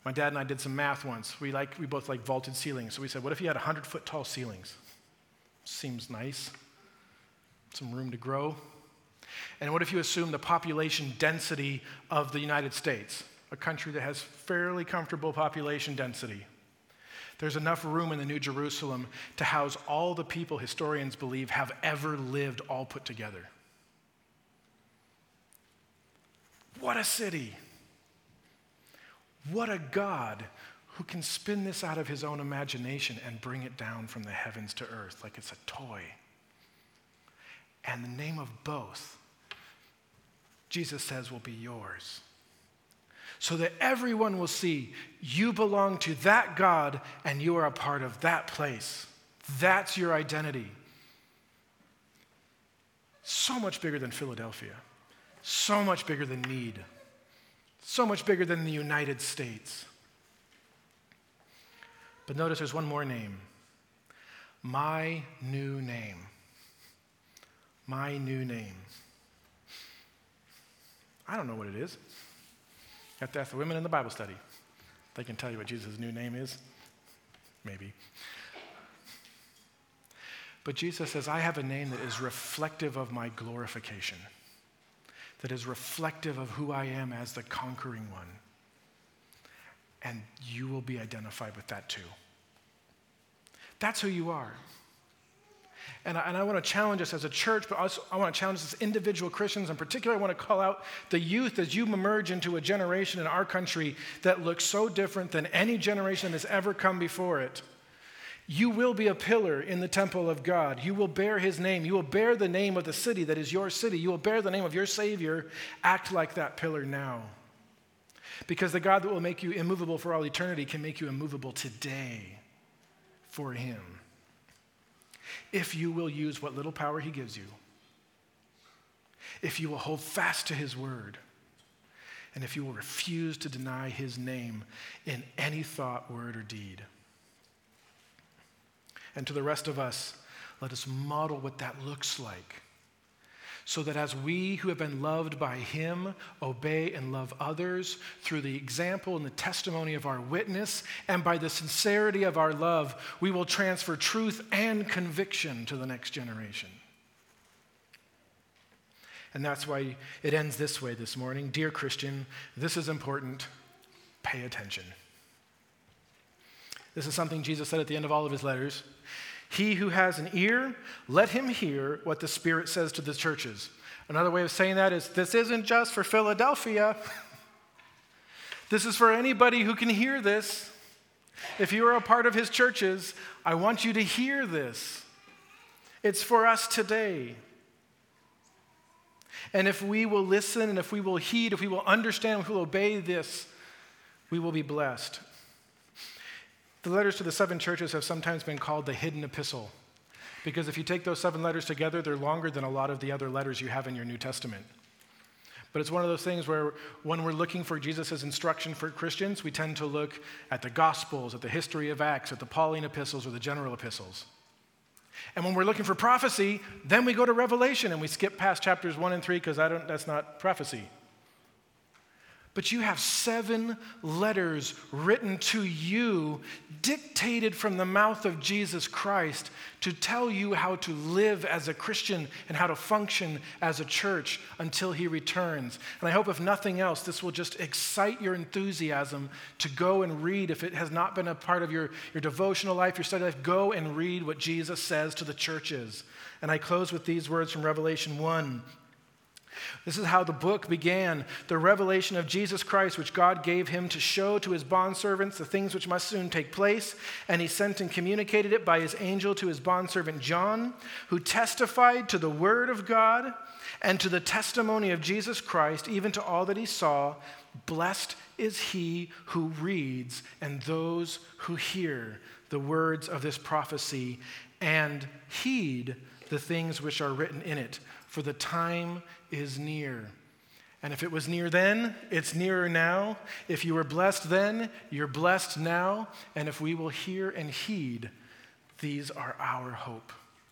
My dad and I did some math once. We, like, we both like vaulted ceilings. So we said, what if you had 100 foot tall ceilings? Seems nice. Some room to grow. And what if you assume the population density of the United States, a country that has fairly comfortable population density? There's enough room in the New Jerusalem to house all the people historians believe have ever lived all put together. What a city! What a God who can spin this out of his own imagination and bring it down from the heavens to earth like it's a toy. And the name of both, Jesus says, will be yours so that everyone will see you belong to that God and you are a part of that place. That's your identity. So much bigger than Philadelphia, so much bigger than Mead, so much bigger than the United States. But notice there's one more name my new name. My new name. I don't know what it is. You have to ask the women in the Bible study. They can tell you what Jesus' new name is. Maybe. But Jesus says, I have a name that is reflective of my glorification, that is reflective of who I am as the conquering one. And you will be identified with that too. That's who you are. And I, and I want to challenge us as a church, but also I want to challenge us as individual Christians. In particular, I want to call out the youth as you emerge into a generation in our country that looks so different than any generation that has ever come before it. You will be a pillar in the temple of God. You will bear his name. You will bear the name of the city that is your city. You will bear the name of your Savior. Act like that pillar now. Because the God that will make you immovable for all eternity can make you immovable today for him if you will use what little power he gives you, if you will hold fast to his word, and if you will refuse to deny his name in any thought, word, or deed. And to the rest of us, let us model what that looks like so that as we who have been loved by him obey and love others through the example and the testimony of our witness and by the sincerity of our love, we will transfer truth and conviction to the next generation. And that's why it ends this way this morning. Dear Christian, this is important. Pay attention. This is something Jesus said at the end of all of his letters. He who has an ear, let him hear what the Spirit says to the churches. Another way of saying that is this isn't just for Philadelphia. this is for anybody who can hear this. If you are a part of his churches, I want you to hear this. It's for us today. And if we will listen and if we will heed, if we will understand, if we will obey this, we will be blessed. The letters to the seven churches have sometimes been called the hidden epistle because if you take those seven letters together, they're longer than a lot of the other letters you have in your New Testament. But it's one of those things where when we're looking for Jesus' instruction for Christians, we tend to look at the Gospels, at the history of Acts, at the Pauline epistles, or the general epistles. And when we're looking for prophecy, then we go to Revelation and we skip past chapters one and three because that's not prophecy. But you have seven letters written to you, dictated from the mouth of Jesus Christ, to tell you how to live as a Christian and how to function as a church until he returns. And I hope, if nothing else, this will just excite your enthusiasm to go and read. If it has not been a part of your, your devotional life, your study life, go and read what Jesus says to the churches. And I close with these words from Revelation 1 This is how the book began the revelation of Jesus Christ, which God gave him to show to his bondservants the things which must soon take place. And he sent and communicated it by his angel to his bondservant John, who testified to the word of God and to the testimony of Jesus Christ, even to all that he saw. Blessed is he who reads and those who hear the words of this prophecy and heed the things which are written in it, for the time is near. And if it was near then, it's nearer now. If you were blessed then, you're blessed now. And if we will hear and heed, these are our hope.